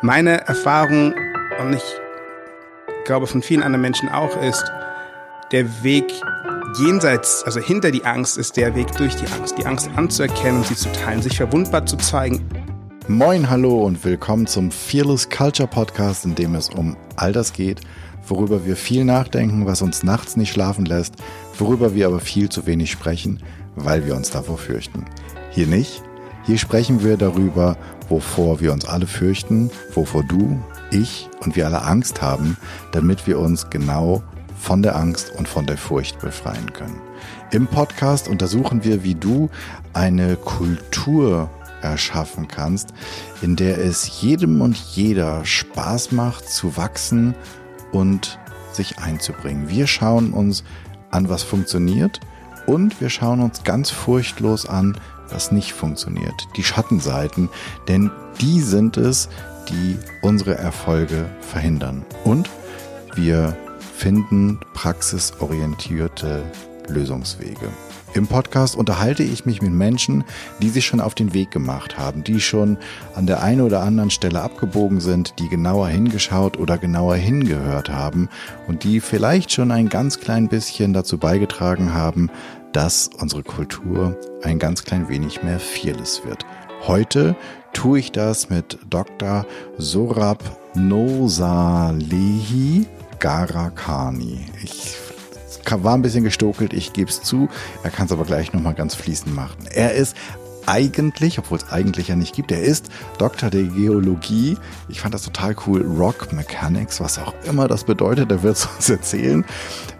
Meine Erfahrung, und ich glaube von vielen anderen Menschen auch, ist, der Weg jenseits, also hinter die Angst, ist der Weg durch die Angst. Die Angst anzuerkennen und sie zu teilen, sich verwundbar zu zeigen. Moin, hallo und willkommen zum Fearless Culture Podcast, in dem es um all das geht, worüber wir viel nachdenken, was uns nachts nicht schlafen lässt, worüber wir aber viel zu wenig sprechen, weil wir uns davor fürchten. Hier nicht. Hier sprechen wir darüber, wovor wir uns alle fürchten, wovor du, ich und wir alle Angst haben, damit wir uns genau von der Angst und von der Furcht befreien können. Im Podcast untersuchen wir, wie du eine Kultur erschaffen kannst, in der es jedem und jeder Spaß macht zu wachsen und sich einzubringen. Wir schauen uns an, was funktioniert und wir schauen uns ganz furchtlos an, was nicht funktioniert. Die Schattenseiten, denn die sind es, die unsere Erfolge verhindern. Und wir finden praxisorientierte Lösungswege. Im Podcast unterhalte ich mich mit Menschen, die sich schon auf den Weg gemacht haben, die schon an der einen oder anderen Stelle abgebogen sind, die genauer hingeschaut oder genauer hingehört haben und die vielleicht schon ein ganz klein bisschen dazu beigetragen haben, dass unsere Kultur ein ganz klein wenig mehr fearless wird. Heute tue ich das mit Dr. Sorab Nosalehi Garakani. Ich war ein bisschen gestokelt, ich gebe es zu. Er kann es aber gleich nochmal ganz fließend machen. Er ist eigentlich, obwohl es eigentlich ja nicht gibt, er ist Doktor der Geologie. Ich fand das total cool. Rock Mechanics, was auch immer das bedeutet, er wird es uns erzählen.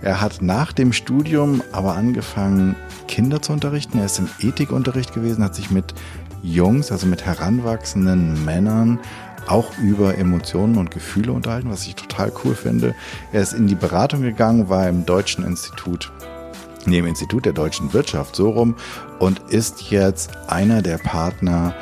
Er hat nach dem Studium aber angefangen, Kinder zu unterrichten. Er ist im Ethikunterricht gewesen, hat sich mit Jungs, also mit heranwachsenden Männern, auch über Emotionen und Gefühle unterhalten, was ich total cool finde. Er ist in die Beratung gegangen, war im Deutschen Institut im Institut der deutschen Wirtschaft so rum und ist jetzt einer der Partner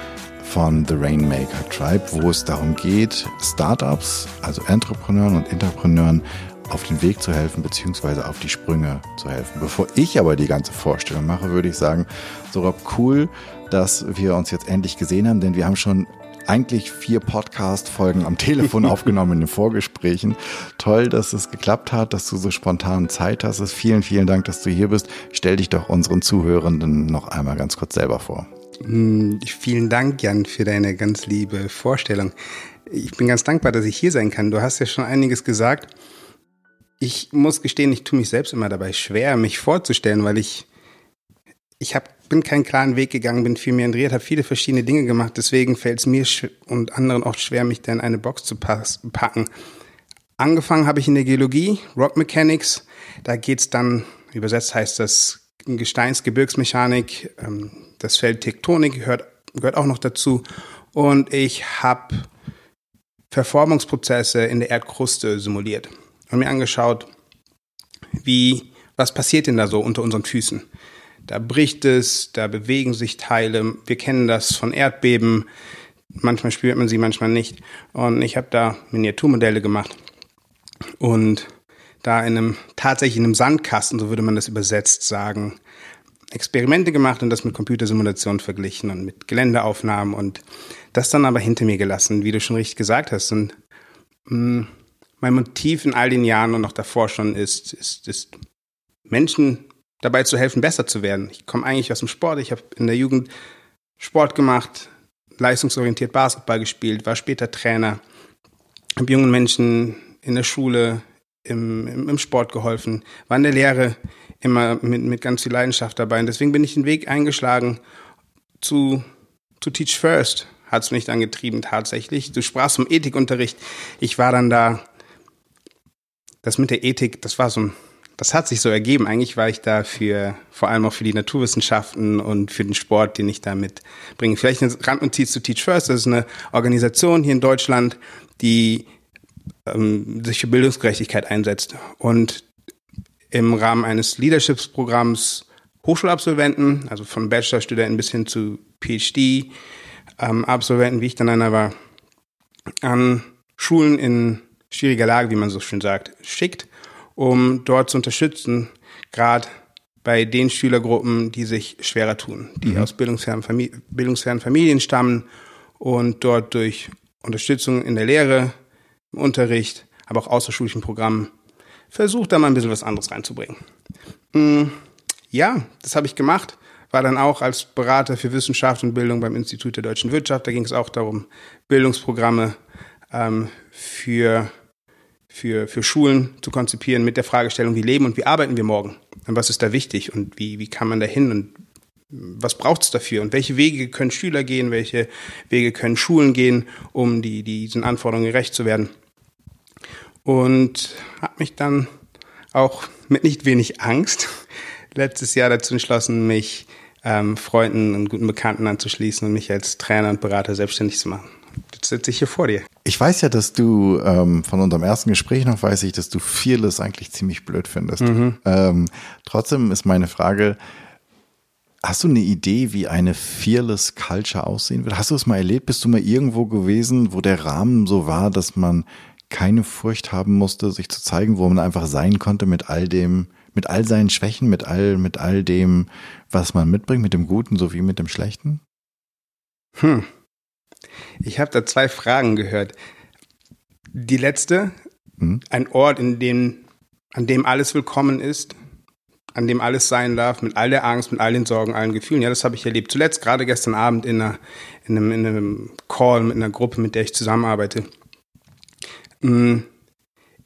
von The Rainmaker Tribe, wo es darum geht, Startups, also Entrepreneuren und Interpreneuren auf den Weg zu helfen, beziehungsweise auf die Sprünge zu helfen. Bevor ich aber die ganze Vorstellung mache, würde ich sagen, so cool, dass wir uns jetzt endlich gesehen haben, denn wir haben schon eigentlich vier Podcast-Folgen am Telefon aufgenommen in den Vorgesprächen. Toll, dass es geklappt hat, dass du so spontan Zeit hast. Vielen, vielen Dank, dass du hier bist. Stell dich doch unseren Zuhörenden noch einmal ganz kurz selber vor. Hm, vielen Dank, Jan, für deine ganz liebe Vorstellung. Ich bin ganz dankbar, dass ich hier sein kann. Du hast ja schon einiges gesagt. Ich muss gestehen, ich tue mich selbst immer dabei schwer, mich vorzustellen, weil ich, ich habe bin keinen klaren Weg gegangen, bin viel mehr intriert, habe viele verschiedene Dinge gemacht. Deswegen fällt es mir und anderen oft schwer, mich da in eine Box zu packen. Angefangen habe ich in der Geologie, Rock Mechanics. Da geht's dann, übersetzt heißt das Gesteinsgebirgsmechanik, ähm, das Feld Tektonik gehört, gehört auch noch dazu. Und ich habe Verformungsprozesse in der Erdkruste simuliert und mir angeschaut, wie, was passiert denn da so unter unseren Füßen? Da bricht es, da bewegen sich Teile. Wir kennen das von Erdbeben. Manchmal spürt man sie, manchmal nicht. Und ich habe da Miniaturmodelle gemacht und da in einem tatsächlich in einem Sandkasten, so würde man das übersetzt sagen, Experimente gemacht und das mit Computersimulationen verglichen und mit Geländeaufnahmen und das dann aber hinter mir gelassen, wie du schon richtig gesagt hast. Und mh, mm, mein Motiv in all den Jahren und noch davor schon ist, ist, ist Menschen dabei zu helfen, besser zu werden. Ich komme eigentlich aus dem Sport. Ich habe in der Jugend Sport gemacht, leistungsorientiert Basketball gespielt, war später Trainer, habe jungen Menschen in der Schule, im, im, im, Sport geholfen, war in der Lehre immer mit, mit ganz viel Leidenschaft dabei. Und deswegen bin ich den Weg eingeschlagen zu, zu Teach First, hat es mich dann getrieben tatsächlich. Du sprachst vom Ethikunterricht. Ich war dann da, das mit der Ethik, das war so ein das hat sich so ergeben. Eigentlich war ich da für, vor allem auch für die Naturwissenschaften und für den Sport, den ich da mitbringe. Vielleicht eine Randnotiz zu Teach First. Das ist eine Organisation hier in Deutschland, die ähm, sich für Bildungsgerechtigkeit einsetzt und im Rahmen eines Leadership-Programms Hochschulabsolventen, also von Bachelorstudenten bis hin zu PhD-Absolventen, ähm, wie ich dann einer war, an Schulen in schwieriger Lage, wie man so schön sagt, schickt um dort zu unterstützen, gerade bei den Schülergruppen, die sich schwerer tun, die mhm. aus bildungsfernen, Famili bildungsfernen Familien stammen und dort durch Unterstützung in der Lehre, im Unterricht, aber auch außerschulischen Programmen versucht, da mal ein bisschen was anderes reinzubringen. Mm, ja, das habe ich gemacht. War dann auch als Berater für Wissenschaft und Bildung beim Institut der deutschen Wirtschaft. Da ging es auch darum, Bildungsprogramme ähm, für, für, für Schulen zu konzipieren mit der Fragestellung, wie leben und wie arbeiten wir morgen? Und was ist da wichtig und wie, wie kann man da hin und was braucht es dafür und welche Wege können Schüler gehen, welche Wege können Schulen gehen, um die, diesen Anforderungen gerecht zu werden und habe mich dann auch mit nicht wenig Angst letztes Jahr dazu entschlossen, mich ähm, Freunden und guten Bekannten anzuschließen und mich als Trainer und Berater selbstständig zu machen. Jetzt sitze ich hier vor dir. Ich weiß ja, dass du ähm, von unserem ersten Gespräch noch weiß ich, dass du Fearless eigentlich ziemlich blöd findest. Mhm. Ähm, trotzdem ist meine Frage, Hast du eine Idee, wie eine Fearless Culture aussehen wird? Hast du es mal erlebt? Bist du mal irgendwo gewesen, wo der Rahmen so war, dass man keine Furcht haben musste, sich zu zeigen, wo man einfach sein konnte mit all dem, mit all seinen Schwächen, mit all, mit all dem, was man mitbringt, mit dem Guten sowie mit dem Schlechten? Hm. Ich habe da zwei Fragen gehört. Die letzte, hm? ein Ort, in dem, an dem alles willkommen ist, an dem alles sein darf, mit all der Angst, mit all den Sorgen, allen Gefühlen. Ja, das habe ich erlebt. Zuletzt, gerade gestern Abend in, einer, in, einem, in einem Call mit einer Gruppe, mit der ich zusammenarbeite. Mm,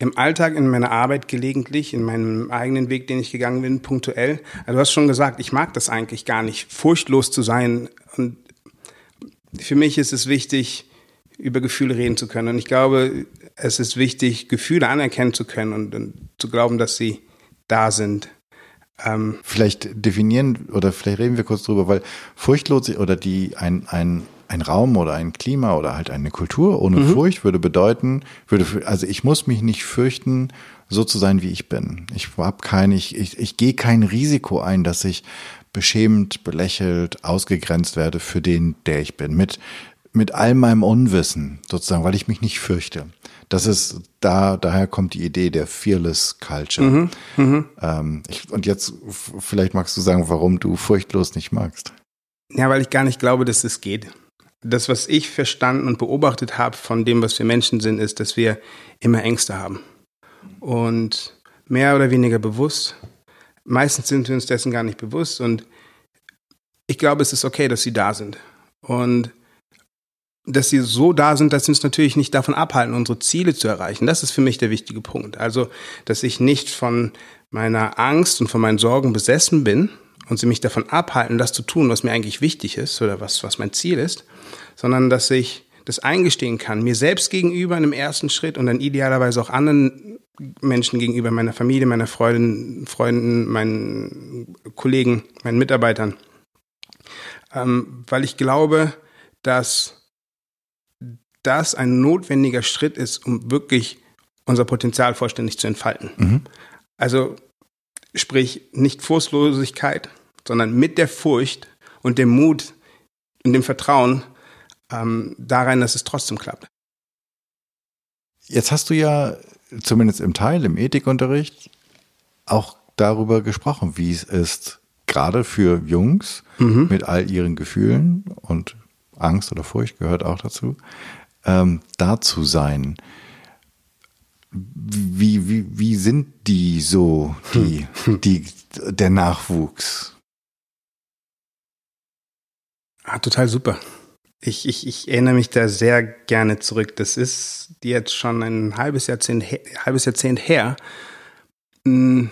Im Alltag, in meiner Arbeit gelegentlich, in meinem eigenen Weg, den ich gegangen bin, punktuell. Also du hast schon gesagt, ich mag das eigentlich gar nicht, furchtlos zu sein. Und für mich ist es wichtig, über Gefühle reden zu können. Und ich glaube, es ist wichtig, Gefühle anerkennen zu können und, und zu glauben, dass sie da sind. Ähm vielleicht definieren oder vielleicht reden wir kurz drüber, weil furchtlos oder die ein, ein ein Raum oder ein Klima oder halt eine Kultur ohne mhm. Furcht würde bedeuten, würde, also ich muss mich nicht fürchten, so zu sein, wie ich bin. Ich habe kein, ich, ich, ich gehe kein Risiko ein, dass ich beschämt, belächelt, ausgegrenzt werde für den, der ich bin. Mit, mit all meinem Unwissen sozusagen, weil ich mich nicht fürchte. Das ist da, daher kommt die Idee der Fearless Culture. Mhm, mh. ähm, ich, und jetzt vielleicht magst du sagen, warum du furchtlos nicht magst. Ja, weil ich gar nicht glaube, dass es geht das, was ich verstanden und beobachtet habe von dem, was wir Menschen sind, ist, dass wir immer Ängste haben. Und mehr oder weniger bewusst. Meistens sind wir uns dessen gar nicht bewusst. Und ich glaube, es ist okay, dass sie da sind. Und dass sie so da sind, dass sie uns natürlich nicht davon abhalten, unsere Ziele zu erreichen. Das ist für mich der wichtige Punkt. Also, dass ich nicht von meiner Angst und von meinen Sorgen besessen bin und sie mich davon abhalten, das zu tun, was mir eigentlich wichtig ist oder was, was mein Ziel ist, sondern dass ich das eingestehen kann, mir selbst gegenüber in einem ersten Schritt und dann idealerweise auch anderen Menschen gegenüber, meiner Familie, meiner Freundin, Freunden, meinen Kollegen, meinen Mitarbeitern. Ähm, weil ich glaube, dass das ein notwendiger Schritt ist, um wirklich unser Potenzial vollständig zu entfalten. Mhm. Also sprich nicht Furchtlosigkeit, sondern mit der Furcht und dem Mut und dem Vertrauen ähm, daran, dass es trotzdem klappt. Jetzt hast du ja zumindest im Teil, im Ethikunterricht, auch darüber gesprochen, wie es ist, gerade für Jungs mhm. mit all ihren Gefühlen und Angst oder Furcht gehört auch dazu, ähm, da zu sein. Wie, wie, wie sind die so, die, die, der Nachwuchs? Ah, total super. Ich, ich, ich erinnere mich da sehr gerne zurück. Das ist jetzt schon ein halbes Jahrzehnt, halbes Jahrzehnt her. Hm,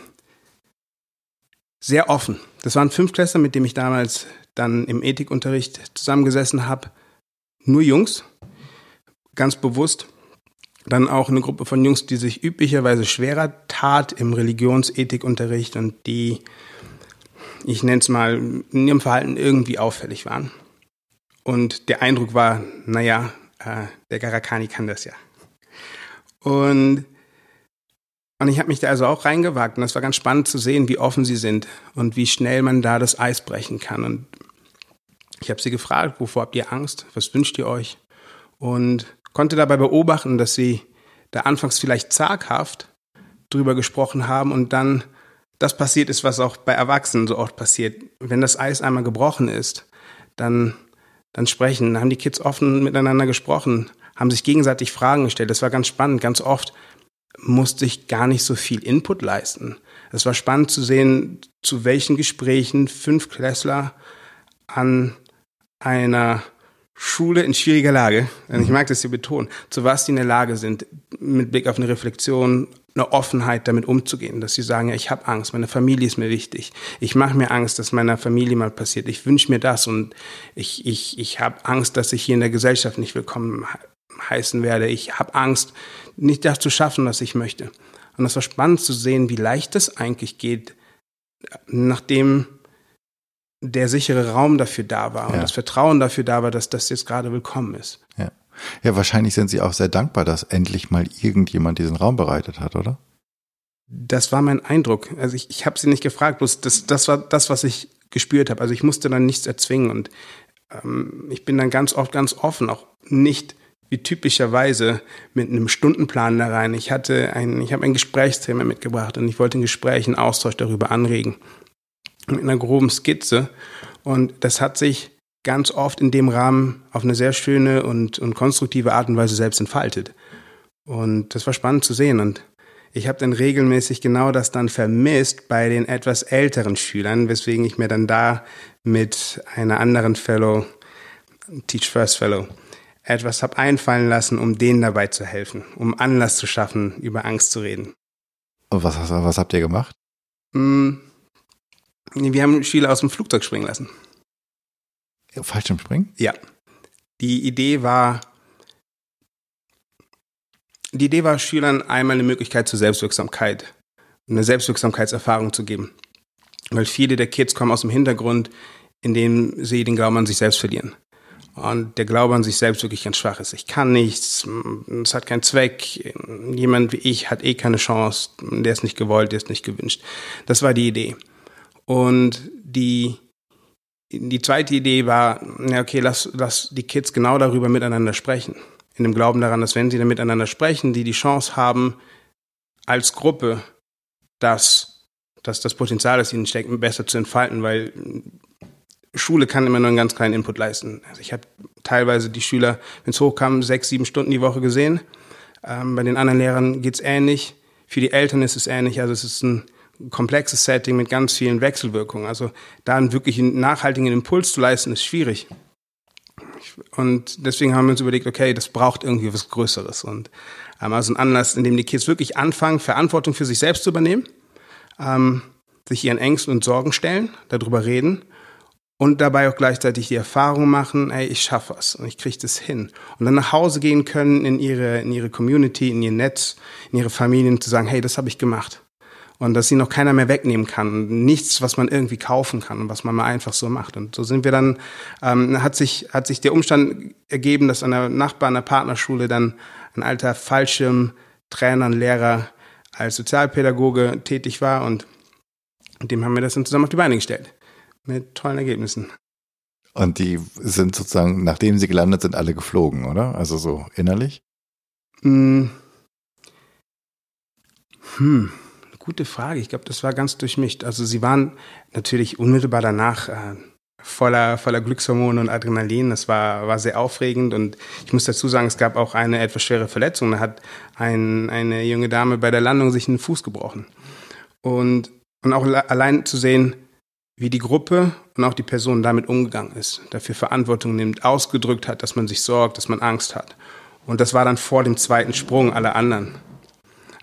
sehr offen. Das waren Fünftklässler, mit denen ich damals dann im Ethikunterricht zusammengesessen habe. Nur Jungs, ganz bewusst. Dann auch eine Gruppe von Jungs, die sich üblicherweise schwerer tat im Religionsethikunterricht und die, ich nenne es mal, in ihrem Verhalten irgendwie auffällig waren. Und der Eindruck war, naja, äh, der Garakani kann das ja. Und, und ich habe mich da also auch reingewagt und das war ganz spannend zu sehen, wie offen sie sind und wie schnell man da das Eis brechen kann. Und ich habe sie gefragt, wovor habt ihr Angst? Was wünscht ihr euch? Und konnte dabei beobachten, dass sie da anfangs vielleicht zaghaft drüber gesprochen haben und dann das passiert ist, was auch bei Erwachsenen so oft passiert. Wenn das Eis einmal gebrochen ist, dann dann sprechen. Haben die Kids offen miteinander gesprochen, haben sich gegenseitig Fragen gestellt. Das war ganz spannend. Ganz oft musste ich gar nicht so viel Input leisten. Es war spannend zu sehen, zu welchen Gesprächen fünf Klässler an einer Schule in schwieriger Lage, und ich mag das hier betonen, zu was die in der Lage sind, mit Blick auf eine Reflexion, eine Offenheit damit umzugehen, dass sie sagen, ja, ich habe Angst, meine Familie ist mir wichtig, ich mache mir Angst, dass meiner Familie mal passiert, ich wünsche mir das und ich, ich, ich habe Angst, dass ich hier in der Gesellschaft nicht willkommen heißen werde, ich habe Angst, nicht das zu schaffen, was ich möchte. Und das war spannend zu sehen, wie leicht es eigentlich geht, nachdem der sichere Raum dafür da war und ja. das Vertrauen dafür da war, dass das jetzt gerade willkommen ist. Ja. ja, wahrscheinlich sind Sie auch sehr dankbar, dass endlich mal irgendjemand diesen Raum bereitet hat, oder? Das war mein Eindruck. Also ich, ich habe Sie nicht gefragt, bloß das, das war das, was ich gespürt habe. Also ich musste dann nichts erzwingen und ähm, ich bin dann ganz oft ganz offen, auch nicht wie typischerweise mit einem Stundenplan da rein. Ich hatte ein, ich habe ein Gesprächsthema mitgebracht und ich wollte ein Gespräch, einen Austausch darüber anregen. Mit einer groben Skizze. Und das hat sich ganz oft in dem Rahmen auf eine sehr schöne und, und konstruktive Art und Weise selbst entfaltet. Und das war spannend zu sehen. Und ich habe dann regelmäßig genau das dann vermisst bei den etwas älteren Schülern, weswegen ich mir dann da mit einer anderen Fellow, Teach First Fellow, etwas habe einfallen lassen, um denen dabei zu helfen, um Anlass zu schaffen, über Angst zu reden. Und was, was habt ihr gemacht? Mm, wir haben Schüler aus dem Flugzeug springen lassen. Fallschirmspringen? Ja. Die Idee war, die Idee war, Schülern einmal eine Möglichkeit zur Selbstwirksamkeit, eine Selbstwirksamkeitserfahrung zu geben. Weil viele der Kids kommen aus dem Hintergrund, in dem sie den Glauben an sich selbst verlieren und der Glaube an sich selbst wirklich ganz schwach ist. Ich kann nichts, es hat keinen Zweck, jemand wie ich hat eh keine Chance, der ist nicht gewollt, der ist nicht gewünscht. Das war die Idee. Und die, die zweite Idee war, ja okay, lass, lass die Kids genau darüber miteinander sprechen. In dem Glauben daran, dass wenn sie dann miteinander sprechen, die die Chance haben, als Gruppe das, dass das Potenzial, das ihnen steckt, besser zu entfalten, weil Schule kann immer nur einen ganz kleinen Input leisten. Also ich habe teilweise die Schüler, wenn es hochkam, sechs, sieben Stunden die Woche gesehen. Ähm, bei den anderen Lehrern geht's ähnlich. Für die Eltern ist es ähnlich. Also es ist ein komplexes Setting mit ganz vielen Wechselwirkungen. Also da einen wirklich nachhaltigen Impuls zu leisten, ist schwierig. Und deswegen haben wir uns überlegt, okay, das braucht irgendwie was Größeres. Und ähm, also ein Anlass, in dem die Kids wirklich anfangen, Verantwortung für sich selbst zu übernehmen, ähm, sich ihren Ängsten und Sorgen stellen, darüber reden und dabei auch gleichzeitig die Erfahrung machen, ey, ich schaffe was und ich kriege das hin. Und dann nach Hause gehen können in ihre, in ihre Community, in ihr Netz, in ihre Familien, zu sagen, hey, das habe ich gemacht. Und dass sie noch keiner mehr wegnehmen kann. Nichts, was man irgendwie kaufen kann und was man mal einfach so macht. Und so sind wir dann, ähm, hat sich, hat sich der Umstand ergeben, dass an der Nachbar, an der Partnerschule dann ein alter Fallschirmtrainer, ein Lehrer als Sozialpädagoge tätig war und dem haben wir das dann zusammen auf die Beine gestellt mit tollen Ergebnissen. Und die sind sozusagen, nachdem sie gelandet sind, alle geflogen, oder? Also so innerlich? Hm, hm gute Frage. Ich glaube, das war ganz durchmischt. Also sie waren natürlich unmittelbar danach äh, voller, voller Glückshormone und Adrenalin. Das war, war sehr aufregend und ich muss dazu sagen, es gab auch eine etwas schwere Verletzung. Da hat ein, eine junge Dame bei der Landung sich einen Fuß gebrochen. Und, und auch allein zu sehen, wie die Gruppe und auch die Person damit umgegangen ist, dafür Verantwortung nimmt, ausgedrückt hat, dass man sich sorgt, dass man Angst hat. Und das war dann vor dem zweiten Sprung aller anderen.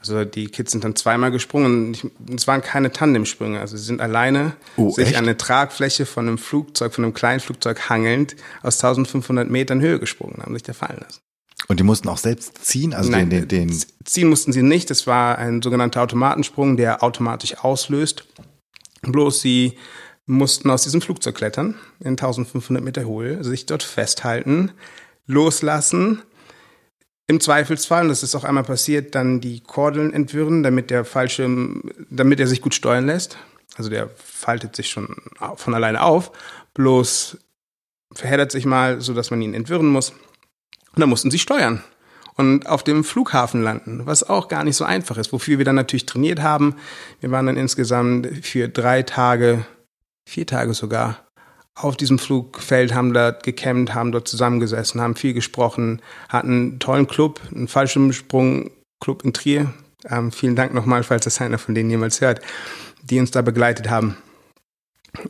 Also die Kids sind dann zweimal gesprungen. Es waren keine Tandemsprünge. Also sie sind alleine oh, sich echt? an eine Tragfläche von einem Flugzeug, von einem kleinen Flugzeug hangelnd aus 1500 Metern Höhe gesprungen, haben sich da fallen lassen. Und die mussten auch selbst ziehen? Also Nein, den, den, den ziehen mussten sie nicht. Das war ein sogenannter Automatensprung, der automatisch auslöst. Bloß sie mussten aus diesem Flugzeug klettern, in 1500 Meter Höhe, sich dort festhalten, loslassen, im Zweifelsfall, und das ist auch einmal passiert, dann die Kordeln entwirren, damit der Fallschirm, damit er sich gut steuern lässt. Also der faltet sich schon von alleine auf, bloß verheddert sich mal, so dass man ihn entwirren muss. Und dann mussten sie steuern und auf dem Flughafen landen, was auch gar nicht so einfach ist, wofür wir dann natürlich trainiert haben. Wir waren dann insgesamt für drei Tage vier Tage sogar auf diesem Flugfeld, haben dort gecampt, haben dort zusammengesessen, haben viel gesprochen, hatten einen tollen Club, einen Fallschirmsprung-Club in Trier. Ähm, vielen Dank nochmal, falls das einer von denen jemals hört, die uns da begleitet haben.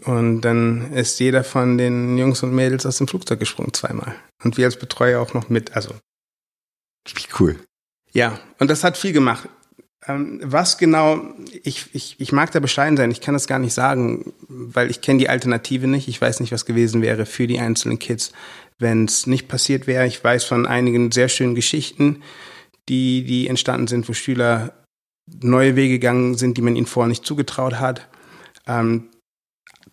Und dann ist jeder von den Jungs und Mädels aus dem Flugzeug gesprungen zweimal. Und wir als Betreuer auch noch mit. Also. Wie cool. Ja, und das hat viel gemacht. Ähm, was genau, ich, ich, ich mag da bescheiden sein, ich kann das gar nicht sagen, weil ich kenne die Alternative nicht. Ich weiß nicht, was gewesen wäre für die einzelnen Kids, wenn es nicht passiert wäre. Ich weiß von einigen sehr schönen Geschichten, die, die entstanden sind, wo Schüler neue Wege gegangen sind, die man ihnen vorher nicht zugetraut hat. Ähm,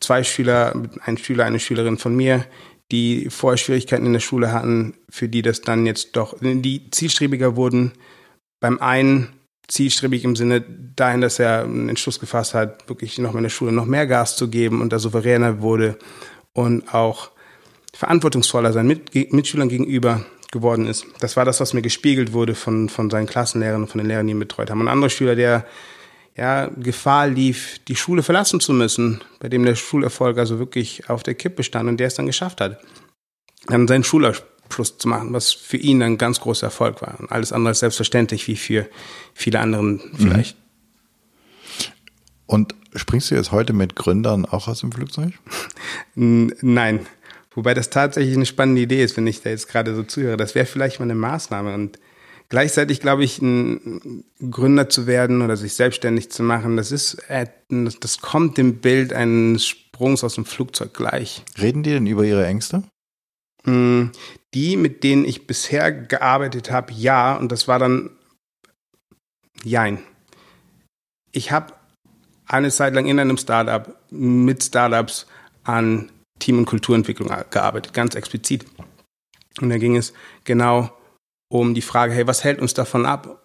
zwei Schüler, ein Schüler, eine Schülerin von mir, die vorher Schwierigkeiten in der Schule hatten, für die das dann jetzt doch, die zielstrebiger wurden. Beim einen zielstrebig im Sinne dahin, dass er einen Entschluss gefasst hat, wirklich noch in der Schule noch mehr Gas zu geben und da souveräner wurde und auch verantwortungsvoller seinen Mit Mitschülern gegenüber geworden ist. Das war das, was mir gespiegelt wurde von, von seinen Klassenlehrern und von den Lehrern, die ihn betreut haben. Ein anderer Schüler, der ja, Gefahr lief, die Schule verlassen zu müssen, bei dem der Schulerfolg also wirklich auf der Kippe stand und der es dann geschafft hat, dann seinen Schulabschluss zu machen, was für ihn ein ganz großer Erfolg war. Und alles andere als selbstverständlich, wie für viele anderen vielleicht. Mhm. Und springst du jetzt heute mit Gründern auch aus dem Flugzeug? Nein. Wobei das tatsächlich eine spannende Idee ist, wenn ich da jetzt gerade so zuhöre. Das wäre vielleicht mal eine Maßnahme. Und Gleichzeitig glaube ich, ein Gründer zu werden oder sich selbstständig zu machen, das ist, äh, das kommt dem Bild eines Sprungs aus dem Flugzeug gleich. Reden die denn über ihre Ängste? Die, mit denen ich bisher gearbeitet habe, ja, und das war dann Jein. Ich habe eine Zeit lang in einem Startup mit Startups an Team- und Kulturentwicklung gearbeitet, ganz explizit. Und da ging es genau um die Frage, hey, was hält uns davon ab,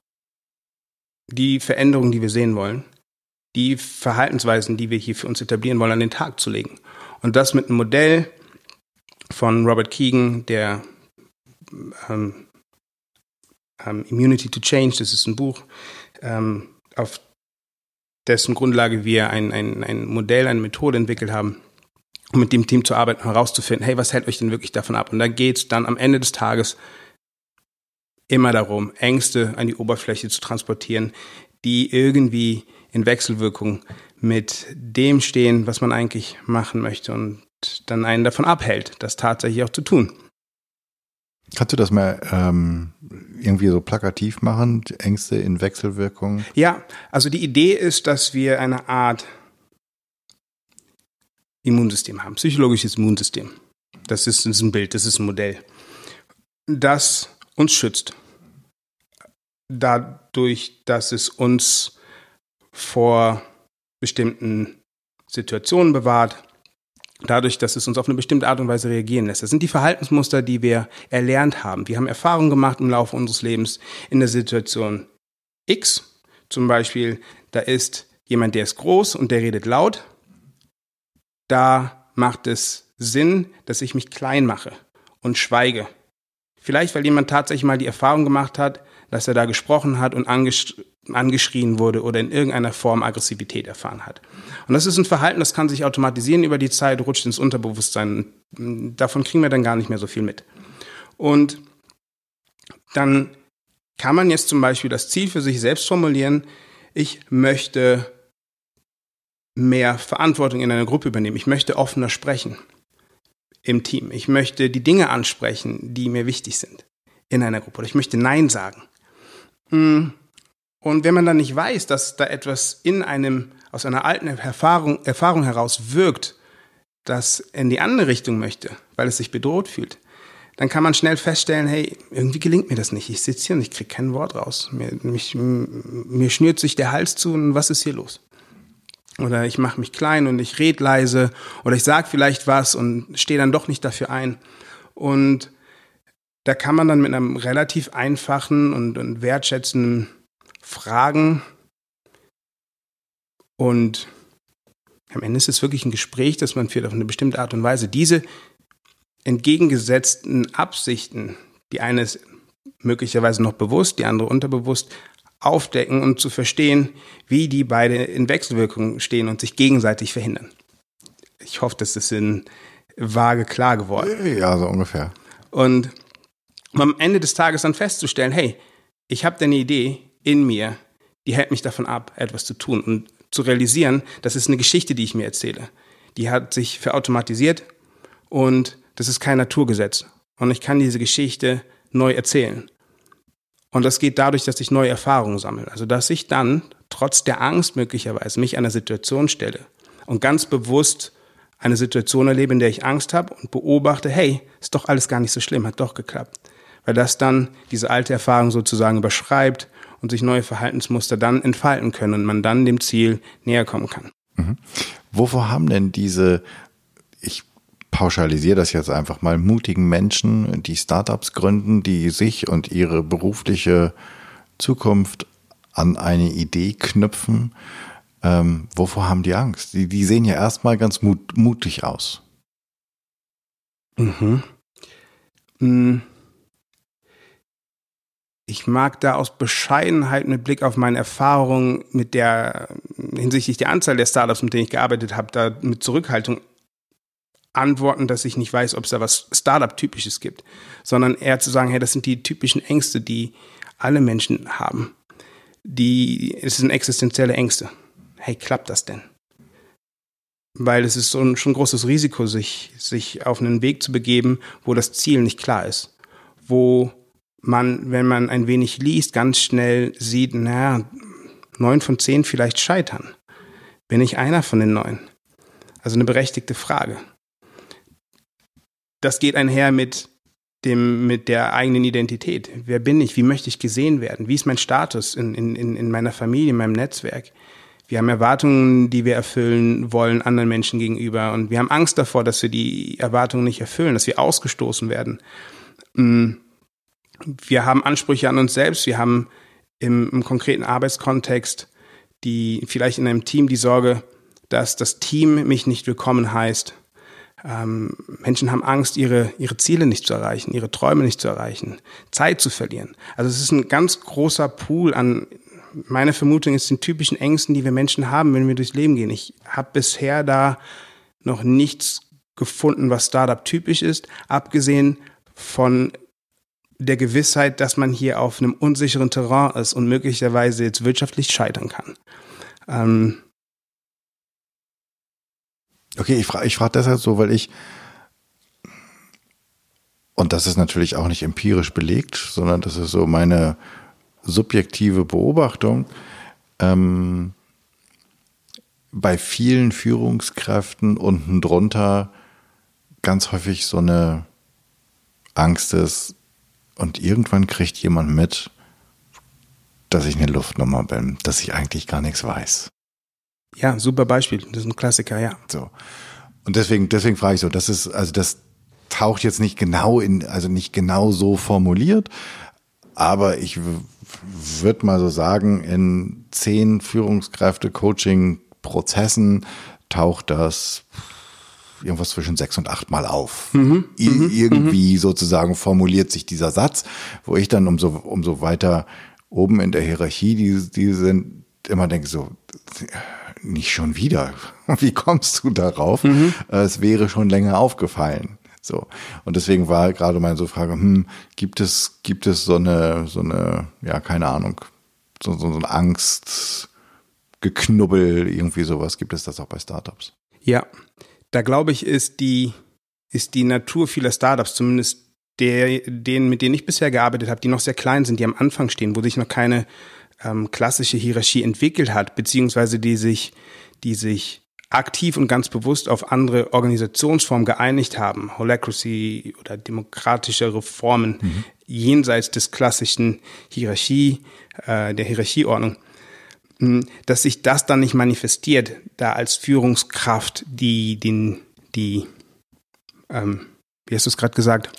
die Veränderungen, die wir sehen wollen, die Verhaltensweisen, die wir hier für uns etablieren wollen, an den Tag zu legen. Und das mit einem Modell von Robert Keegan, der ähm, ähm, Immunity to Change, das ist ein Buch, ähm, auf dessen Grundlage wir ein, ein, ein Modell, eine Methode entwickelt haben, um mit dem Team zu arbeiten, herauszufinden, hey, was hält euch denn wirklich davon ab? Und da geht es dann am Ende des Tages immer darum, Ängste an die Oberfläche zu transportieren, die irgendwie in Wechselwirkung mit dem stehen, was man eigentlich machen möchte und dann einen davon abhält, das tatsächlich auch zu tun. Kannst du das mal ähm, irgendwie so plakativ machen, Ängste in Wechselwirkung? Ja, also die Idee ist, dass wir eine Art Immunsystem haben, psychologisches Immunsystem. Das ist, das ist ein Bild, das ist ein Modell. Das uns schützt. Dadurch, dass es uns vor bestimmten Situationen bewahrt, dadurch, dass es uns auf eine bestimmte Art und Weise reagieren lässt. Das sind die Verhaltensmuster, die wir erlernt haben. Wir haben Erfahrungen gemacht im Laufe unseres Lebens in der Situation X. Zum Beispiel, da ist jemand, der ist groß und der redet laut. Da macht es Sinn, dass ich mich klein mache und schweige Vielleicht, weil jemand tatsächlich mal die Erfahrung gemacht hat, dass er da gesprochen hat und angesch angeschrien wurde oder in irgendeiner Form Aggressivität erfahren hat. Und das ist ein Verhalten, das kann sich automatisieren über die Zeit, rutscht ins Unterbewusstsein. Davon kriegen wir dann gar nicht mehr so viel mit. Und dann kann man jetzt zum Beispiel das Ziel für sich selbst formulieren, ich möchte mehr Verantwortung in einer Gruppe übernehmen, ich möchte offener sprechen im Team. Ich möchte die Dinge ansprechen, die mir wichtig sind in einer Gruppe. Oder ich möchte Nein sagen. Hm. Und wenn man dann nicht weiß, dass da etwas in einem, aus einer alten Erfahrung, Erfahrung heraus wirkt, das in die andere Richtung möchte, weil es sich bedroht fühlt, dann kann man schnell feststellen, hey, irgendwie gelingt mir das nicht. Ich sitze hier und ich kriege kein Wort raus. Mir, mich, mir schnürt sich der Hals zu und was ist hier los? Oder ich mache mich klein und ich red leise oder ich sag vielleicht was und stehe dann doch nicht dafür ein. Und da kann man dann mit einem relativ einfachen und, und wertschätzenden Fragen und am Ende ist es wirklich ein Gespräch, das man führt auf eine bestimmte Art und Weise. Diese entgegengesetzten Absichten, die eine ist möglicherweise noch bewusst, die andere unterbewusst, aufdecken und zu verstehen, wie die beide in Wechselwirkung stehen und sich gegenseitig verhindern. Ich hoffe, dass das in vage klar geworden. Ja, so ungefähr. Und um am Ende des Tages dann festzustellen, hey, ich habe eine Idee in mir, die hält mich davon ab, etwas zu tun und zu realisieren, das ist eine Geschichte, die ich mir erzähle. Die hat sich verautomatisiert und das ist kein Naturgesetz. Und ich kann diese Geschichte neu erzählen. Und das geht dadurch, dass ich neue Erfahrungen sammle. Also dass ich dann trotz der Angst möglicherweise mich einer Situation stelle und ganz bewusst eine Situation erlebe, in der ich Angst habe und beobachte, hey, ist doch alles gar nicht so schlimm, hat doch geklappt. Weil das dann diese alte Erfahrung sozusagen überschreibt und sich neue Verhaltensmuster dann entfalten können und man dann dem Ziel näher kommen kann. Mhm. Wovor haben denn diese, ich pauschalisiere das jetzt einfach mal, mutigen Menschen, die Startups gründen, die sich und ihre berufliche Zukunft an eine Idee knüpfen, ähm, wovor haben die Angst? Die, die sehen ja erstmal ganz mut, mutig aus. Mhm. Mhm. Ich mag da aus Bescheidenheit mit Blick auf meine Erfahrungen mit der hinsichtlich der Anzahl der Startups, mit denen ich gearbeitet habe, da mit Zurückhaltung antworten, dass ich nicht weiß, ob es da was Startup-typisches gibt, sondern eher zu sagen, hey, das sind die typischen Ängste, die alle Menschen haben. Die, es sind existenzielle Ängste hey, klappt das denn? Weil es ist so ein, schon ein großes Risiko, sich, sich auf einen Weg zu begeben, wo das Ziel nicht klar ist. Wo man, wenn man ein wenig liest, ganz schnell sieht, naja, neun von zehn vielleicht scheitern. Bin ich einer von den neun? Also eine berechtigte Frage. Das geht einher mit dem, mit der eigenen Identität. Wer bin ich? Wie möchte ich gesehen werden? Wie ist mein Status in, in, in meiner Familie, in meinem Netzwerk? Wir haben Erwartungen, die wir erfüllen wollen anderen Menschen gegenüber. Und wir haben Angst davor, dass wir die Erwartungen nicht erfüllen, dass wir ausgestoßen werden. Mm. Wir haben Ansprüche an uns selbst. Wir haben im, im konkreten Arbeitskontext die, vielleicht in einem Team die Sorge, dass das Team mich nicht willkommen heißt. Ähm, Menschen haben Angst, ihre, ihre Ziele nicht zu erreichen, ihre Träume nicht zu erreichen, Zeit zu verlieren. Also es ist ein ganz großer Pool an meine Vermutung ist den typischen Ängsten, die wir Menschen haben, wenn wir durchs Leben gehen. Ich habe bisher da noch nichts gefunden, was Startup typisch ist, abgesehen von der Gewissheit, dass man hier auf einem unsicheren Terrain ist und möglicherweise jetzt wirtschaftlich scheitern kann. Ähm okay, ich frage ich frag deshalb so, weil ich, und das ist natürlich auch nicht empirisch belegt, sondern das ist so meine subjektive Beobachtung. Ähm, bei vielen Führungskräften unten drunter ganz häufig so eine Angst ist und irgendwann kriegt jemand mit, dass ich eine Luftnummer bin, dass ich eigentlich gar nichts weiß. Ja, super Beispiel. Das ist ein Klassiker, ja. So. Und deswegen, deswegen frage ich so, das ist, also das taucht jetzt nicht genau in, also nicht genau so formuliert, aber ich würde mal so sagen, in zehn Führungskräfte-Coaching-Prozessen taucht das irgendwas zwischen sechs und acht Mal auf. Mhm, mhm irgendwie mhm. sozusagen formuliert sich dieser Satz, wo ich dann umso, umso weiter oben in der Hierarchie, die, die sind, immer denke so, nicht schon wieder. Wie kommst du darauf? Mhm. Es wäre schon länger aufgefallen. So. Und deswegen war gerade meine so Frage, hm, gibt es, gibt es so eine, so eine, ja, keine Ahnung, so, so, so ein Angstgeknubbel, irgendwie sowas, gibt es das auch bei Startups? Ja, da glaube ich, ist die, ist die Natur vieler Startups, zumindest der, denen, mit denen ich bisher gearbeitet habe, die noch sehr klein sind, die am Anfang stehen, wo sich noch keine ähm, klassische Hierarchie entwickelt hat, beziehungsweise die sich, die sich aktiv und ganz bewusst auf andere Organisationsformen geeinigt haben, Holacracy oder demokratische Reformen mhm. jenseits des klassischen Hierarchie, äh, der Hierarchieordnung, dass sich das dann nicht manifestiert, da als Führungskraft die, den, die, ähm, wie hast du es gerade gesagt,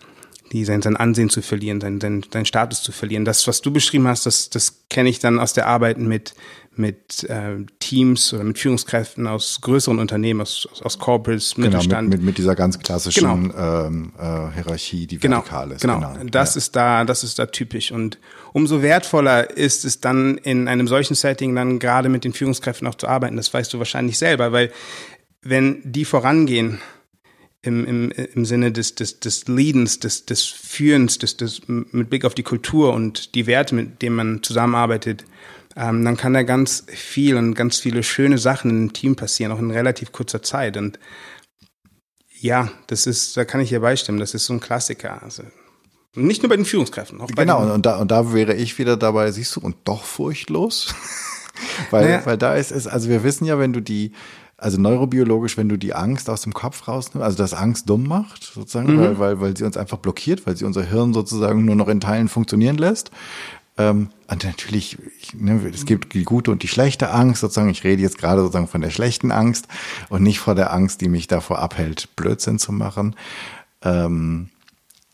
die sein, sein Ansehen zu verlieren, sein, sein, sein Status zu verlieren. Das, was du beschrieben hast, das, das kenne ich dann aus der Arbeit mit, mit äh, Teams oder mit Führungskräften aus größeren Unternehmen, aus, aus Corporates, genau, Mittelstand. Mit, mit, mit dieser ganz klassischen genau. ähm, äh, Hierarchie, die genau, vertikal ist. Genau, genau. das ja. ist da, das ist da typisch. Und umso wertvoller ist es dann in einem solchen Setting dann gerade mit den Führungskräften auch zu arbeiten. Das weißt du wahrscheinlich selber, weil wenn die vorangehen, im, im, im Sinne des, des, des Leadens, des, des Führens, des, des, mit Blick auf die Kultur und die Werte, mit denen man zusammenarbeitet, ähm, dann kann da ganz viel und ganz viele schöne Sachen im Team passieren, auch in relativ kurzer Zeit. Und ja, das ist, da kann ich hier beistimmen, das ist so ein Klassiker. Also, nicht nur bei den Führungskräften. Auch bei genau, den, und da, und da wäre ich wieder dabei, siehst du, und doch furchtlos. weil, naja. weil da ist es, also wir wissen ja, wenn du die, also neurobiologisch, wenn du die Angst aus dem Kopf rausnimmst, also dass Angst dumm macht, sozusagen, mhm. weil, weil, weil sie uns einfach blockiert, weil sie unser Hirn sozusagen nur noch in Teilen funktionieren lässt. Ähm, und natürlich, ich, ne, es gibt die gute und die schlechte Angst, sozusagen. Ich rede jetzt gerade sozusagen von der schlechten Angst und nicht vor der Angst, die mich davor abhält, Blödsinn zu machen. Ähm,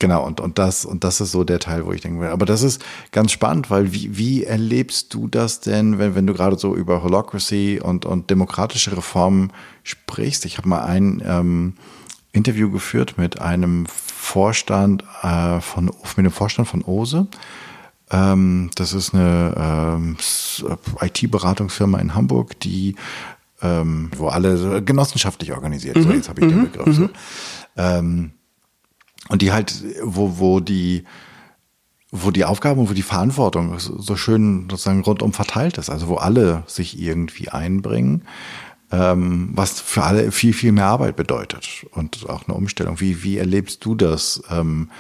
Genau, und, und das, und das ist so der Teil, wo ich denke, aber das ist ganz spannend, weil wie, wie erlebst du das denn, wenn, wenn du gerade so über Holocracy und, und demokratische Reformen sprichst? Ich habe mal ein ähm, Interview geführt mit einem Vorstand äh, von, mit dem Vorstand von OSE. Ähm, das ist eine ähm, IT-Beratungsfirma in Hamburg, die ähm, wo alle genossenschaftlich organisiert. Mhm. So, jetzt habe ich den mhm. Begriff. Mhm. So. Ähm, und die halt, wo, wo die, wo die Aufgabe und wo die Verantwortung so schön sozusagen rundum verteilt ist, also wo alle sich irgendwie einbringen, ähm, was für alle viel, viel mehr Arbeit bedeutet und auch eine Umstellung. Wie, wie erlebst du das ähm,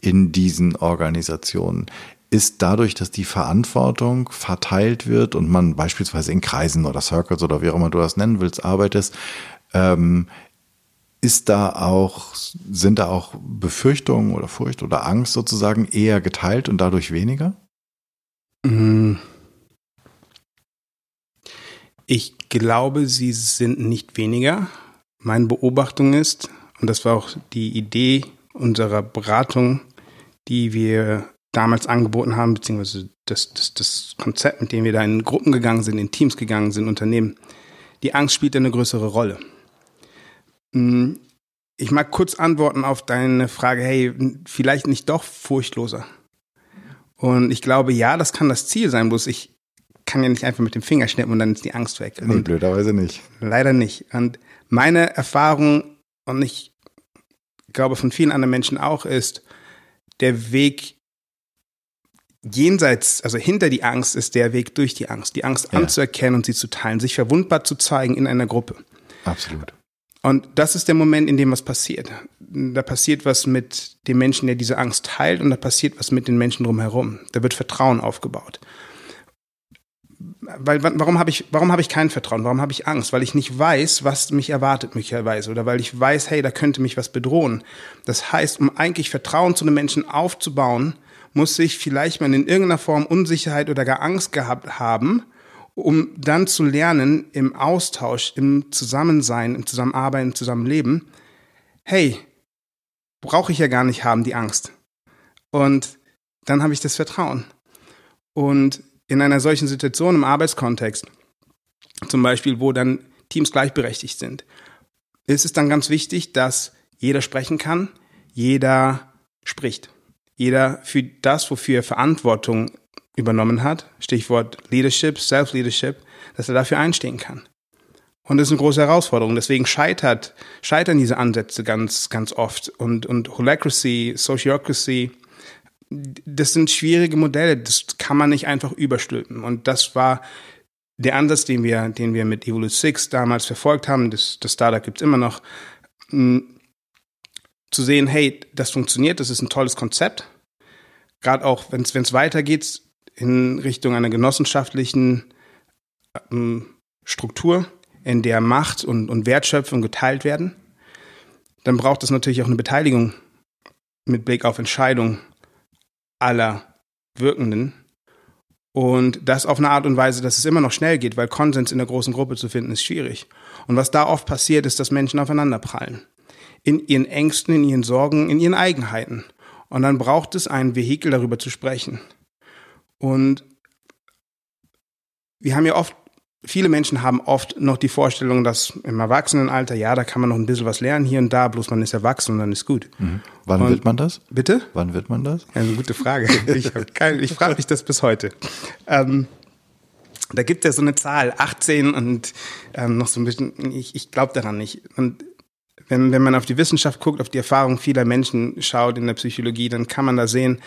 in diesen Organisationen? Ist dadurch, dass die Verantwortung verteilt wird und man beispielsweise in Kreisen oder Circles oder wie auch immer du das nennen willst, arbeitest, ähm, ist da auch, sind da auch Befürchtungen oder Furcht oder Angst sozusagen eher geteilt und dadurch weniger? Mm. Ich glaube, sie sind nicht weniger. Meine Beobachtung ist, und das war auch die Idee unserer Beratung, die wir damals angeboten haben, beziehungsweise das, das, das Konzept, mit dem wir da in Gruppen gegangen sind, in Teams gegangen sind, Unternehmen, die Angst spielt eine größere Rolle. Hm, ich mag kurz antworten auf deine Frage, hey, vielleicht nicht doch furchtloser. Und ich glaube, ja, das kann das Ziel sein, bloß ich kann ja nicht einfach mit dem Finger schnippen und dann ist die Angst weg. Nee, blöderweise nicht. Leider nicht. Und meine Erfahrung, und ich glaube von vielen anderen Menschen auch, ist, der Weg jenseits, also hinter die Angst ist der Weg durch die Angst. Die Angst ja. anzuerkennen und sie zu teilen, sich verwundbar zu zeigen in einer Gruppe. Absolut. Und das ist der Moment, in dem was passiert. Da passiert was mit dem Menschen, der diese Angst teilt, und da passiert was mit den Menschen drumherum. Da wird Vertrauen aufgebaut. Weil, warum habe ich, warum habe ich kein Vertrauen? Warum habe ich Angst? Weil ich nicht weiß, was mich erwartet möglicherweise. Oder weil ich weiß, hey, da könnte mich was bedrohen. Das heißt, um eigentlich Vertrauen zu einem Menschen aufzubauen, muss ich vielleicht mal in irgendeiner Form Unsicherheit oder gar Angst gehabt haben, um dann zu lernen im Austausch, im Zusammensein, im Zusammenarbeiten, im Zusammenleben, hey, brauche ich ja gar nicht haben, die Angst. Und dann habe ich das Vertrauen. Und in einer solchen Situation im Arbeitskontext, zum Beispiel, wo dann Teams gleichberechtigt sind, ist es dann ganz wichtig, dass jeder sprechen kann, jeder spricht. Jeder für das, wofür er Verantwortung übernommen hat, Stichwort Leadership, Self-Leadership, dass er dafür einstehen kann. Und das ist eine große Herausforderung. Deswegen scheitert, scheitern diese Ansätze ganz, ganz oft. Und, und Holacracy, Sociocracy, das sind schwierige Modelle. Das kann man nicht einfach überstülpen. Und das war der Ansatz, den wir, den wir mit Evolute 6 damals verfolgt haben. Das, das Startup gibt's immer noch. Zu sehen, hey, das funktioniert, das ist ein tolles Konzept. Gerade auch, wenn es weitergeht, in Richtung einer genossenschaftlichen ähm, Struktur, in der Macht und, und Wertschöpfung geteilt werden, dann braucht es natürlich auch eine Beteiligung mit Blick auf Entscheidung aller Wirkenden. Und das auf eine Art und Weise, dass es immer noch schnell geht, weil Konsens in der großen Gruppe zu finden ist schwierig. Und was da oft passiert, ist, dass Menschen aufeinanderprallen. In ihren Ängsten, in ihren Sorgen, in ihren Eigenheiten. Und dann braucht es ein Vehikel, darüber zu sprechen. Und wir haben ja oft, viele Menschen haben oft noch die Vorstellung, dass im Erwachsenenalter, ja, da kann man noch ein bisschen was lernen hier und da, bloß man ist erwachsen und dann ist gut. Mhm. Wann und, wird man das? Bitte? Wann wird man das? Ja, eine gute Frage. Ich, ich frage mich das bis heute. Ähm, da gibt es ja so eine Zahl, 18 und ähm, noch so ein bisschen, ich, ich glaube daran nicht. Und wenn, wenn man auf die Wissenschaft guckt, auf die Erfahrung vieler Menschen schaut in der Psychologie, dann kann man da sehen,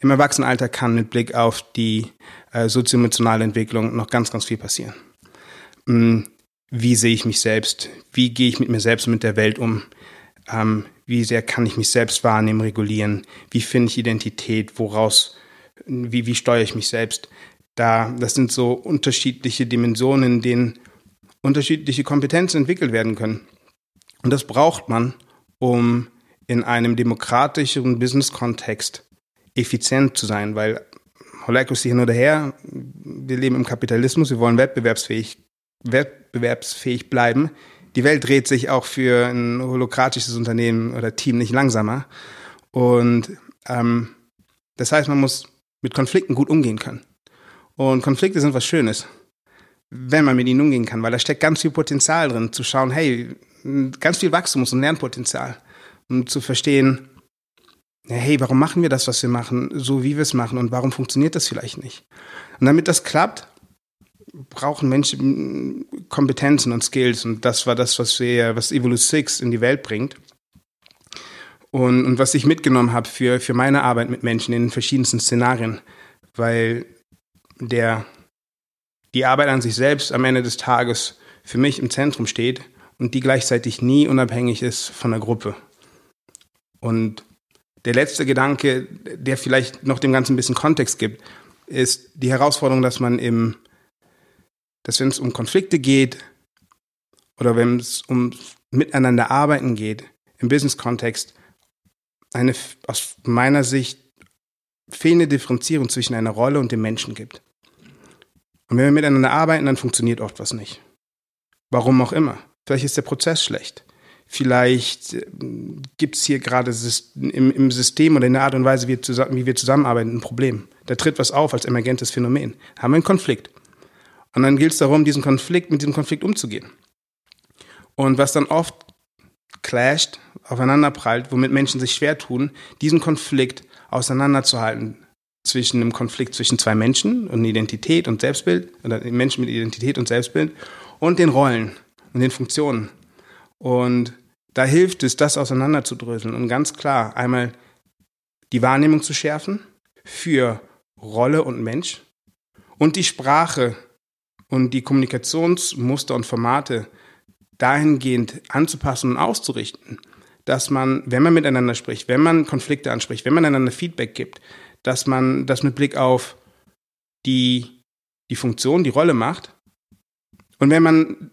im Erwachsenenalter kann mit Blick auf die äh, sozioemotionale Entwicklung noch ganz, ganz viel passieren. Hm, wie sehe ich mich selbst? Wie gehe ich mit mir selbst und mit der Welt um? Ähm, wie sehr kann ich mich selbst wahrnehmen, regulieren? Wie finde ich Identität? Woraus, wie, wie steuere ich mich selbst? Da, das sind so unterschiedliche Dimensionen, in denen unterschiedliche Kompetenzen entwickelt werden können. Und das braucht man, um in einem demokratischeren Business-Kontext effizient zu sein, weil Holacracy hin oder her, wir leben im Kapitalismus, wir wollen wettbewerbsfähig, wettbewerbsfähig bleiben. Die Welt dreht sich auch für ein holokratisches Unternehmen oder Team nicht langsamer. Und ähm, das heißt, man muss mit Konflikten gut umgehen können. Und Konflikte sind was Schönes, wenn man mit ihnen umgehen kann, weil da steckt ganz viel Potenzial drin, zu schauen, hey, ganz viel Wachstums- und Lernpotenzial, um zu verstehen, hey, warum machen wir das, was wir machen, so wie wir es machen und warum funktioniert das vielleicht nicht? Und damit das klappt, brauchen Menschen Kompetenzen und Skills und das war das, was wir, was Evolu 6 in die Welt bringt. Und, und was ich mitgenommen habe für, für meine Arbeit mit Menschen in den verschiedensten Szenarien, weil der, die Arbeit an sich selbst am Ende des Tages für mich im Zentrum steht und die gleichzeitig nie unabhängig ist von der Gruppe. Und der letzte Gedanke, der vielleicht noch dem Ganzen ein bisschen Kontext gibt, ist die Herausforderung, dass man im, dass wenn es um Konflikte geht oder wenn es um miteinander arbeiten geht, im Business-Kontext, eine aus meiner Sicht fehlende Differenzierung zwischen einer Rolle und dem Menschen gibt. Und wenn wir miteinander arbeiten, dann funktioniert oft was nicht. Warum auch immer. Vielleicht ist der Prozess schlecht. Vielleicht äh, gibt es hier gerade im, System oder in der Art und Weise, wie wir zusammenarbeiten, ein Problem. Da tritt was auf als emergentes Phänomen. Da haben wir einen Konflikt. Und dann gilt es darum, diesen Konflikt, mit diesem Konflikt umzugehen. Und was dann oft clasht, aufeinanderprallt, womit Menschen sich schwer tun, diesen Konflikt auseinanderzuhalten zwischen einem Konflikt zwischen zwei Menschen und Identität und Selbstbild, oder Menschen mit Identität und Selbstbild und den Rollen und den Funktionen. Und da hilft es, das auseinanderzudröseln und ganz klar einmal die Wahrnehmung zu schärfen für Rolle und Mensch und die Sprache und die Kommunikationsmuster und Formate dahingehend anzupassen und auszurichten, dass man, wenn man miteinander spricht, wenn man Konflikte anspricht, wenn man einander Feedback gibt, dass man das mit Blick auf die, die Funktion, die Rolle macht. Und wenn man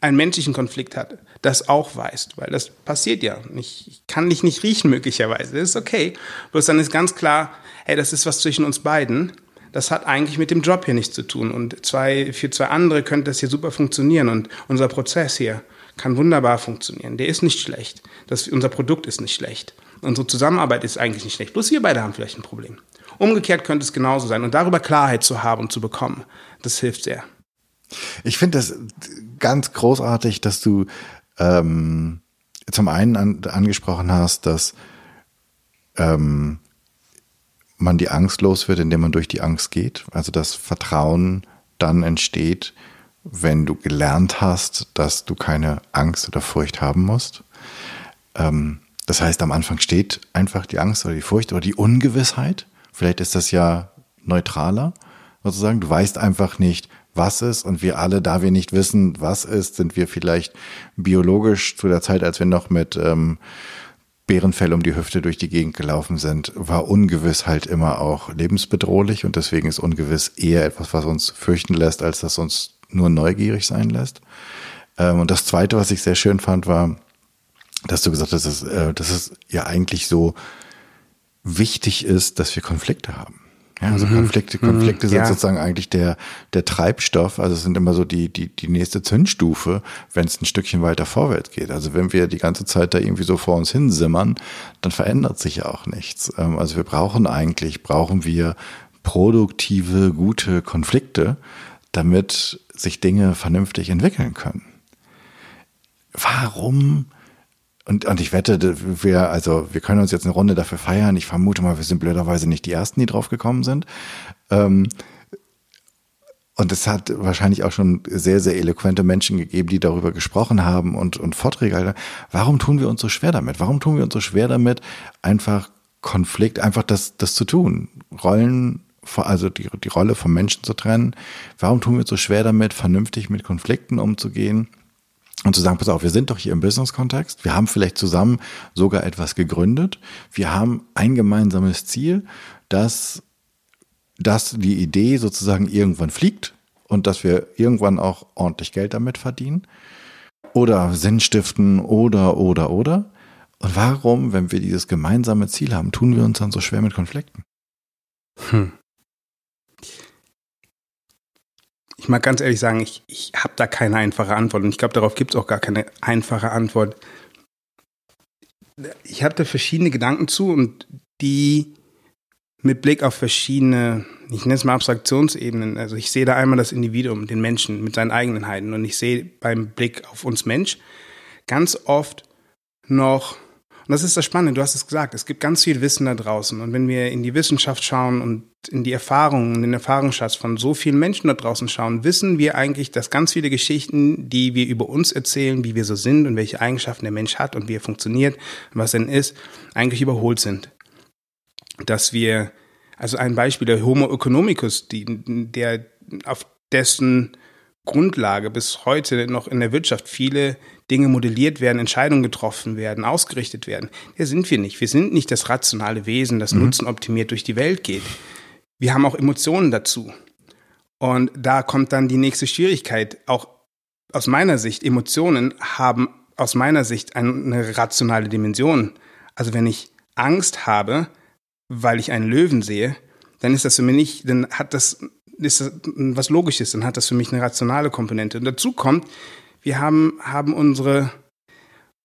einen menschlichen Konflikt hat, das auch weißt, weil das passiert ja. Ich kann dich nicht riechen möglicherweise, das ist okay. Bloß dann ist ganz klar, hey, das ist was zwischen uns beiden. Das hat eigentlich mit dem Job hier nichts zu tun. Und zwei, für zwei andere könnte das hier super funktionieren. Und unser Prozess hier kann wunderbar funktionieren. Der ist nicht schlecht. Das, unser Produkt ist nicht schlecht. Unsere Zusammenarbeit ist eigentlich nicht schlecht. Bloß wir beide haben vielleicht ein Problem. Umgekehrt könnte es genauso sein. Und darüber Klarheit zu haben und zu bekommen, das hilft sehr. Ich finde das ganz großartig, dass du ähm, zum einen an, angesprochen hast, dass ähm, man die Angst los wird, indem man durch die Angst geht. Also das Vertrauen dann entsteht, wenn du gelernt hast, dass du keine Angst oder Furcht haben musst. Ähm, das heißt, am Anfang steht einfach die Angst oder die Furcht oder die Ungewissheit. Vielleicht ist das ja neutraler, sozusagen. Du weißt einfach nicht, was ist. Und wir alle, da wir nicht wissen, was ist, sind wir vielleicht biologisch zu der Zeit, als wir noch mit ähm, Bärenfell um die Hüfte durch die Gegend gelaufen sind, war ungewiss halt immer auch lebensbedrohlich. Und deswegen ist ungewiss eher etwas, was uns fürchten lässt, als das uns nur neugierig sein lässt. Ähm, und das Zweite, was ich sehr schön fand, war, dass du gesagt hast, dass, äh, dass es ja eigentlich so wichtig ist, dass wir Konflikte haben. Ja, also mhm. Konflikte. Konflikte mhm. sind ja. sozusagen eigentlich der, der Treibstoff, also es sind immer so die, die, die nächste Zündstufe, wenn es ein Stückchen weiter vorwärts geht. Also wenn wir die ganze Zeit da irgendwie so vor uns hinsimmern, dann verändert sich ja auch nichts. Ähm, also wir brauchen eigentlich, brauchen wir produktive, gute Konflikte, damit sich Dinge vernünftig entwickeln können. Warum und, und ich wette, wir, also wir können uns jetzt eine Runde dafür feiern. Ich vermute mal, wir sind blöderweise nicht die Ersten, die drauf gekommen sind. Ähm, und es hat wahrscheinlich auch schon sehr, sehr eloquente Menschen gegeben, die darüber gesprochen haben und, und Vorträge. Warum tun wir uns so schwer damit? Warum tun wir uns so schwer damit, einfach Konflikt, einfach das, das zu tun? Rollen, also die, die Rolle vom Menschen zu trennen. Warum tun wir uns so schwer damit, vernünftig mit Konflikten umzugehen? Und zu sagen, pass auf, wir sind doch hier im Business-Kontext. Wir haben vielleicht zusammen sogar etwas gegründet. Wir haben ein gemeinsames Ziel, dass dass die Idee sozusagen irgendwann fliegt und dass wir irgendwann auch ordentlich Geld damit verdienen oder Sinn stiften oder, oder, oder. Und warum, wenn wir dieses gemeinsame Ziel haben, tun wir uns dann so schwer mit Konflikten? Hm. Ich mag ganz ehrlich sagen, ich, ich habe da keine einfache Antwort und ich glaube, darauf gibt es auch gar keine einfache Antwort. Ich habe da verschiedene Gedanken zu und die mit Blick auf verschiedene, ich nenne es mal Abstraktionsebenen. Also ich sehe da einmal das Individuum, den Menschen mit seinen Eigenheiten und ich sehe beim Blick auf uns Mensch ganz oft noch, und das ist das Spannende, du hast es gesagt, es gibt ganz viel Wissen da draußen und wenn wir in die Wissenschaft schauen und in die Erfahrungen, in den Erfahrungsschatz von so vielen Menschen da draußen schauen, wissen wir eigentlich, dass ganz viele Geschichten, die wir über uns erzählen, wie wir so sind und welche Eigenschaften der Mensch hat und wie er funktioniert, was er ist, eigentlich überholt sind dass wir, also ein Beispiel, der Homo economicus, die, der auf dessen Grundlage bis heute noch in der Wirtschaft viele Dinge modelliert werden, Entscheidungen getroffen werden, ausgerichtet werden. Der sind wir nicht. Wir sind nicht das rationale Wesen, das mhm. nutzenoptimiert durch die Welt geht. Wir haben auch Emotionen dazu. Und da kommt dann die nächste Schwierigkeit. Auch aus meiner Sicht, Emotionen haben aus meiner Sicht eine rationale Dimension. Also wenn ich Angst habe, weil ich einen Löwen sehe, dann ist das für mich nicht, dann hat das, ist das was Logisches, dann hat das für mich eine rationale Komponente. Und dazu kommt, wir haben, haben unsere,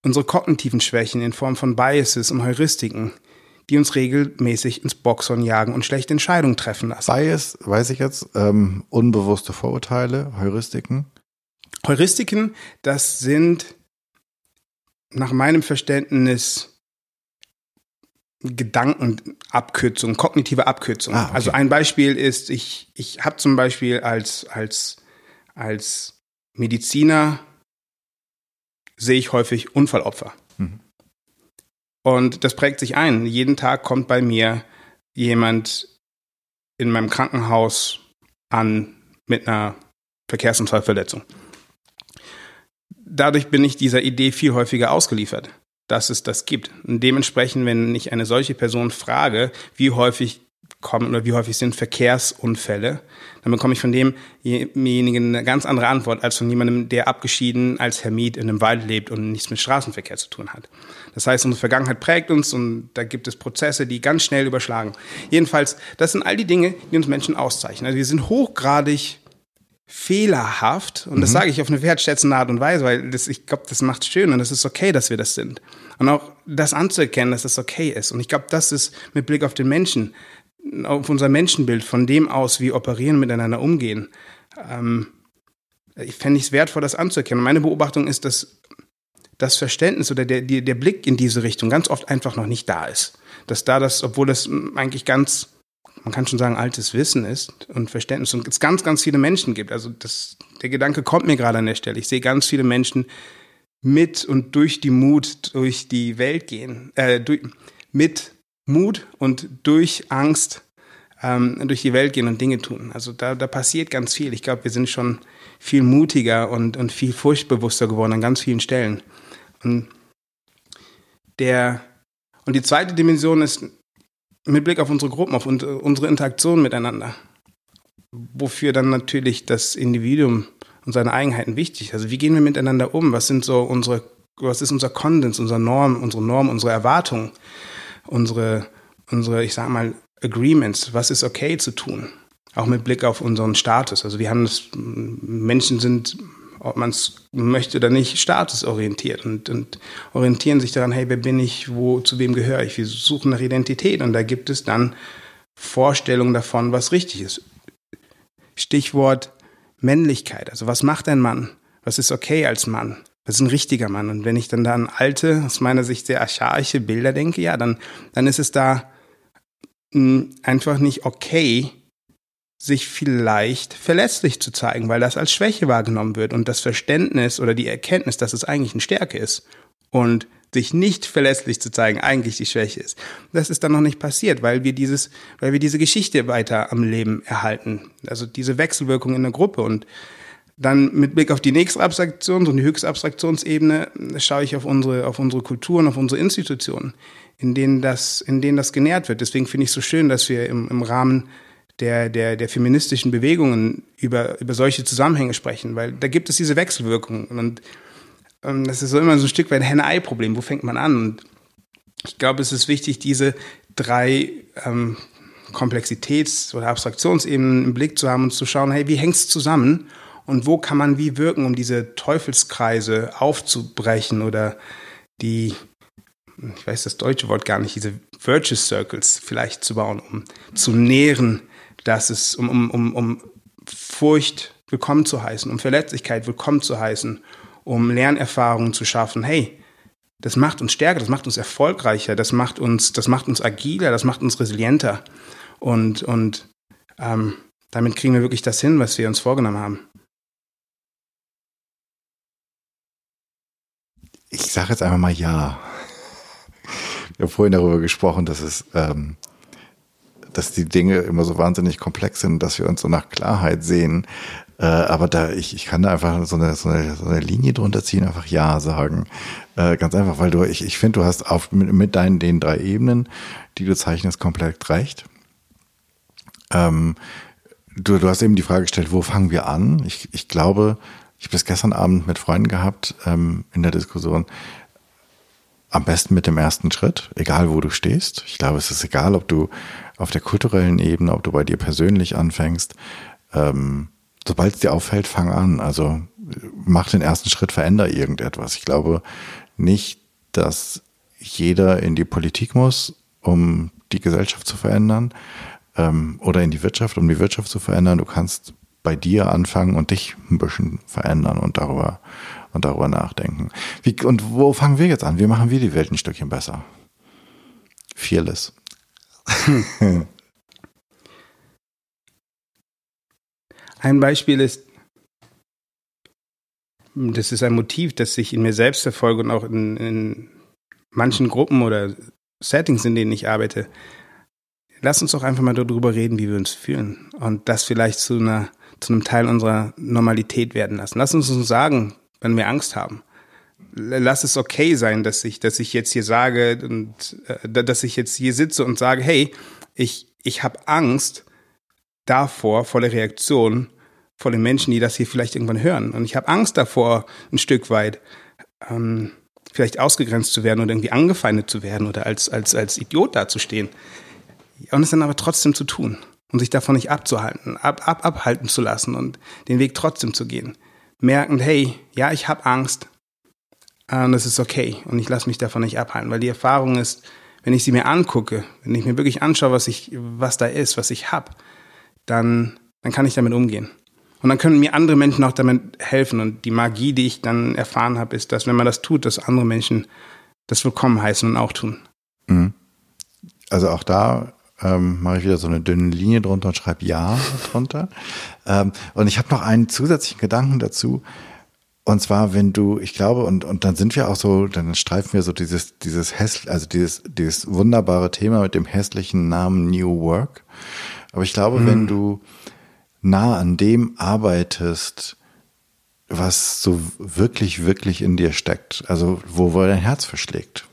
unsere kognitiven Schwächen in Form von Biases und Heuristiken, die uns regelmäßig ins Boxhorn jagen und schlechte Entscheidungen treffen lassen. Bias, weiß ich jetzt, ähm, unbewusste Vorurteile, Heuristiken? Heuristiken, das sind nach meinem Verständnis Gedankenabkürzung, kognitive Abkürzung. Ah, okay. Also ein Beispiel ist, ich, ich habe zum Beispiel als, als, als Mediziner sehe ich häufig Unfallopfer. Mhm. Und das prägt sich ein. Jeden Tag kommt bei mir jemand in meinem Krankenhaus an mit einer Verkehrsunfallverletzung. Dadurch bin ich dieser Idee viel häufiger ausgeliefert dass es das gibt. Und dementsprechend, wenn ich eine solche Person frage, wie häufig kommen oder wie häufig sind Verkehrsunfälle, dann bekomme ich von demjenigen eine ganz andere Antwort als von jemandem, der abgeschieden als Hermit in einem Wald lebt und nichts mit Straßenverkehr zu tun hat. Das heißt, unsere Vergangenheit prägt uns und da gibt es Prozesse, die ganz schnell überschlagen. Jedenfalls, das sind all die Dinge, die uns Menschen auszeichnen. Also wir sind hochgradig fehlerhaft und das mhm. sage ich auf eine wertschätzende Art und Weise, weil das, ich glaube, das macht schön und es ist okay, dass wir das sind. Und auch das anzuerkennen, dass das okay ist. Und ich glaube, das ist mit Blick auf den Menschen, auf unser Menschenbild, von dem aus, wie operieren, miteinander umgehen, ähm, ich fände es wertvoll, das anzuerkennen. Und meine Beobachtung ist, dass das Verständnis oder der, der Blick in diese Richtung ganz oft einfach noch nicht da ist. Dass da das, obwohl das eigentlich ganz man kann schon sagen, altes Wissen ist und Verständnis und es ganz, ganz viele Menschen gibt. Also das, der Gedanke kommt mir gerade an der Stelle. Ich sehe ganz viele Menschen mit und durch die Mut durch die Welt gehen, äh, durch, mit Mut und durch Angst ähm, durch die Welt gehen und Dinge tun. Also da, da passiert ganz viel. Ich glaube, wir sind schon viel mutiger und, und viel furchtbewusster geworden an ganz vielen Stellen. Und der und die zweite Dimension ist mit Blick auf unsere Gruppen, auf unsere Interaktion miteinander, wofür dann natürlich das Individuum und seine Eigenheiten wichtig. Also wie gehen wir miteinander um? Was sind so unsere, was ist unser Konsens, unsere Norm, unsere Norm, unsere Erwartungen, unsere, unsere, ich sag mal, Agreements? Was ist okay zu tun? Auch mit Blick auf unseren Status. Also wir haben das, Menschen sind ob man es möchte oder nicht, statusorientiert und, und orientieren sich daran, hey, wer bin ich, wo, zu wem gehöre ich? Wir suchen nach Identität und da gibt es dann Vorstellungen davon, was richtig ist. Stichwort Männlichkeit. Also was macht ein Mann? Was ist okay als Mann? Was ist ein richtiger Mann? Und wenn ich dann da an alte, aus meiner Sicht sehr archaische Bilder denke, ja, dann, dann ist es da hm, einfach nicht okay, sich vielleicht verletzlich zu zeigen, weil das als Schwäche wahrgenommen wird und das Verständnis oder die Erkenntnis, dass es eigentlich eine Stärke ist und sich nicht verlässlich zu zeigen, eigentlich die Schwäche ist. Das ist dann noch nicht passiert, weil wir dieses, weil wir diese Geschichte weiter am Leben erhalten. Also diese Wechselwirkung in der Gruppe und dann mit Blick auf die nächste Abstraktion, so eine Höchstabstraktionsebene, schaue ich auf unsere, auf unsere Kulturen, auf unsere Institutionen, in denen das, in denen das genährt wird. Deswegen finde ich es so schön, dass wir im, im Rahmen der, der, der feministischen Bewegungen über, über solche Zusammenhänge sprechen, weil da gibt es diese Wechselwirkungen und ähm, das ist so immer so ein Stück weit ein Henne-Ei-Problem. Wo fängt man an? Und ich glaube, es ist wichtig, diese drei ähm, Komplexitäts- oder Abstraktionsebenen im Blick zu haben und zu schauen, hey, wie hängt es zusammen? und wo kann man wie wirken, um diese Teufelskreise aufzubrechen oder die, ich weiß das deutsche Wort gar nicht, diese Virtuous Circles vielleicht zu bauen, um zu nähren, dass es, um, um, um, um Furcht willkommen zu heißen, um Verletzlichkeit willkommen zu heißen, um Lernerfahrungen zu schaffen. Hey, das macht uns stärker, das macht uns erfolgreicher, das macht uns, das macht uns agiler, das macht uns resilienter. Und, und ähm, damit kriegen wir wirklich das hin, was wir uns vorgenommen haben. Ich sage jetzt einfach mal ja. Wir haben vorhin darüber gesprochen, dass es, ähm, dass die Dinge immer so wahnsinnig komplex sind, dass wir uns so nach Klarheit sehen. Äh, aber da ich, ich kann da einfach so eine, so eine, so eine Linie drunter ziehen, einfach ja sagen. Äh, ganz einfach, weil du, ich, ich finde, du hast auf, mit, mit deinen den drei Ebenen, die du zeichnest, komplett recht. Ähm, du, du hast eben die Frage gestellt, wo fangen wir an? Ich, ich glaube, ich habe das gestern Abend mit Freunden gehabt ähm, in der Diskussion. Am besten mit dem ersten Schritt, egal wo du stehst. Ich glaube, es ist egal, ob du auf der kulturellen Ebene, ob du bei dir persönlich anfängst. Ähm, Sobald es dir auffällt, fang an. Also mach den ersten Schritt, veränder irgendetwas. Ich glaube nicht, dass jeder in die Politik muss, um die Gesellschaft zu verändern ähm, oder in die Wirtschaft, um die Wirtschaft zu verändern. Du kannst bei dir anfangen und dich ein bisschen verändern und darüber und darüber nachdenken. Wie, und wo fangen wir jetzt an? Wie machen wir die Welt ein Stückchen besser? Fearless. ein Beispiel ist, das ist ein Motiv, das ich in mir selbst verfolge und auch in, in manchen Gruppen oder Settings, in denen ich arbeite. Lass uns doch einfach mal darüber reden, wie wir uns fühlen und das vielleicht zu einer zu einem Teil unserer Normalität werden lassen. Lass uns uns sagen, wenn wir Angst haben. Lass es okay sein, dass ich, dass ich jetzt hier sage und äh, dass ich jetzt hier sitze und sage, hey, ich, ich habe Angst davor, vor der Reaktion, vor den Menschen, die das hier vielleicht irgendwann hören. Und ich habe Angst davor, ein Stück weit ähm, vielleicht ausgegrenzt zu werden oder irgendwie angefeindet zu werden oder als, als, als Idiot dazustehen. Und es dann aber trotzdem zu tun und sich davon nicht abzuhalten, ab, ab, abhalten zu lassen und den Weg trotzdem zu gehen. Merken, hey, ja, ich habe Angst und es ist okay und ich lasse mich davon nicht abhalten, weil die Erfahrung ist, wenn ich sie mir angucke, wenn ich mir wirklich anschaue, was ich, was da ist, was ich habe, dann, dann kann ich damit umgehen. Und dann können mir andere Menschen auch damit helfen. Und die Magie, die ich dann erfahren habe, ist, dass wenn man das tut, dass andere Menschen das willkommen heißen und auch tun. Mhm. Also auch da ähm, mache ich wieder so eine dünne Linie drunter und schreibe Ja drunter. ähm, und ich habe noch einen zusätzlichen Gedanken dazu. Und zwar, wenn du, ich glaube, und, und dann sind wir auch so, dann streifen wir so dieses, dieses hässlich, also dieses, dieses wunderbare Thema mit dem hässlichen Namen New Work. Aber ich glaube, mhm. wenn du nah an dem arbeitest, was so wirklich, wirklich in dir steckt, also wo, wo dein Herz verschlägt,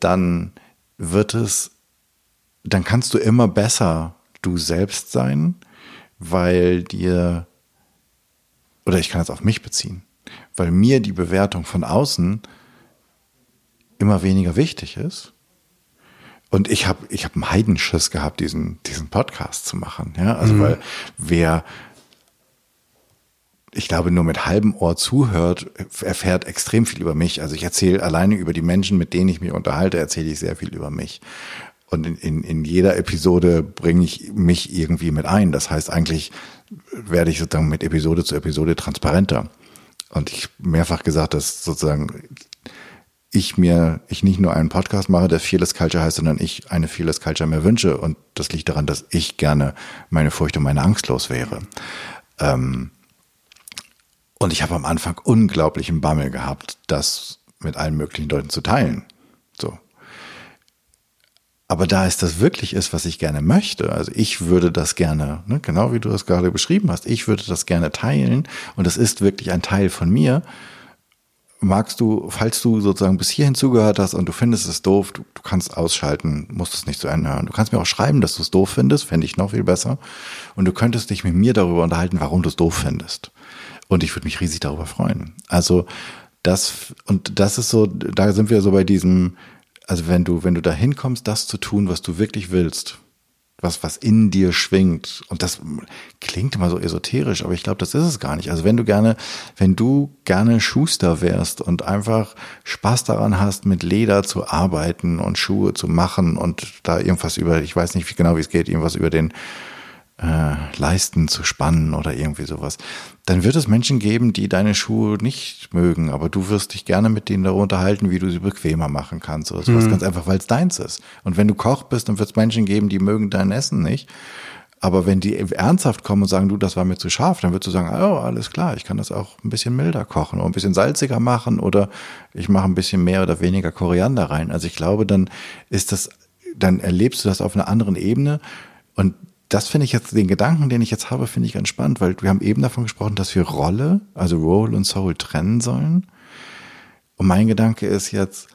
dann wird es dann kannst du immer besser du selbst sein, weil dir, oder ich kann es auf mich beziehen, weil mir die Bewertung von außen immer weniger wichtig ist. Und ich habe ich hab einen Heidenschiss gehabt, diesen, diesen Podcast zu machen. Ja, also mhm. weil wer, ich glaube, nur mit halbem Ohr zuhört, erfährt extrem viel über mich. Also ich erzähle alleine über die Menschen, mit denen ich mich unterhalte, erzähle ich sehr viel über mich. Und in, in, in jeder Episode bringe ich mich irgendwie mit ein. Das heißt, eigentlich werde ich sozusagen mit Episode zu Episode transparenter. Und ich mehrfach gesagt, dass sozusagen ich mir, ich nicht nur einen Podcast mache, der Fearless Culture heißt, sondern ich eine Fearless Culture mir wünsche. Und das liegt daran, dass ich gerne meine Furcht und meine Angst los wäre. Ähm, und ich habe am Anfang unglaublichen Bammel gehabt, das mit allen möglichen Leuten zu teilen. So. Aber da es das wirklich ist, was ich gerne möchte, also ich würde das gerne, ne, genau wie du es gerade beschrieben hast, ich würde das gerne teilen und das ist wirklich ein Teil von mir, magst du, falls du sozusagen bis hierhin zugehört hast und du findest es doof, du, du kannst ausschalten, musst es nicht zu Ende hören. Du kannst mir auch schreiben, dass du es doof findest, fände ich noch viel besser. Und du könntest dich mit mir darüber unterhalten, warum du es doof findest. Und ich würde mich riesig darüber freuen. Also das, und das ist so, da sind wir so bei diesem, also wenn du, wenn du da hinkommst, das zu tun, was du wirklich willst, was, was in dir schwingt. Und das klingt immer so esoterisch, aber ich glaube, das ist es gar nicht. Also wenn du gerne, wenn du gerne Schuster wärst und einfach Spaß daran hast, mit Leder zu arbeiten und Schuhe zu machen und da irgendwas über, ich weiß nicht genau, wie es geht, irgendwas über den äh, Leisten zu spannen oder irgendwie sowas, dann wird es Menschen geben, die deine Schuhe nicht mögen, aber du wirst dich gerne mit denen darüber unterhalten, wie du sie bequemer machen kannst oder sowas, mhm. ganz einfach, weil es deins ist. Und wenn du Koch bist, dann wird es Menschen geben, die mögen dein Essen nicht. Aber wenn die ernsthaft kommen und sagen, du, das war mir zu scharf, dann würdest du sagen, oh, alles klar, ich kann das auch ein bisschen milder kochen oder ein bisschen salziger machen oder ich mache ein bisschen mehr oder weniger Koriander rein. Also ich glaube, dann ist das, dann erlebst du das auf einer anderen Ebene und das finde ich jetzt, den Gedanken, den ich jetzt habe, finde ich ganz spannend, weil wir haben eben davon gesprochen, dass wir Rolle, also Role und Soul trennen sollen. Und mein Gedanke ist jetzt,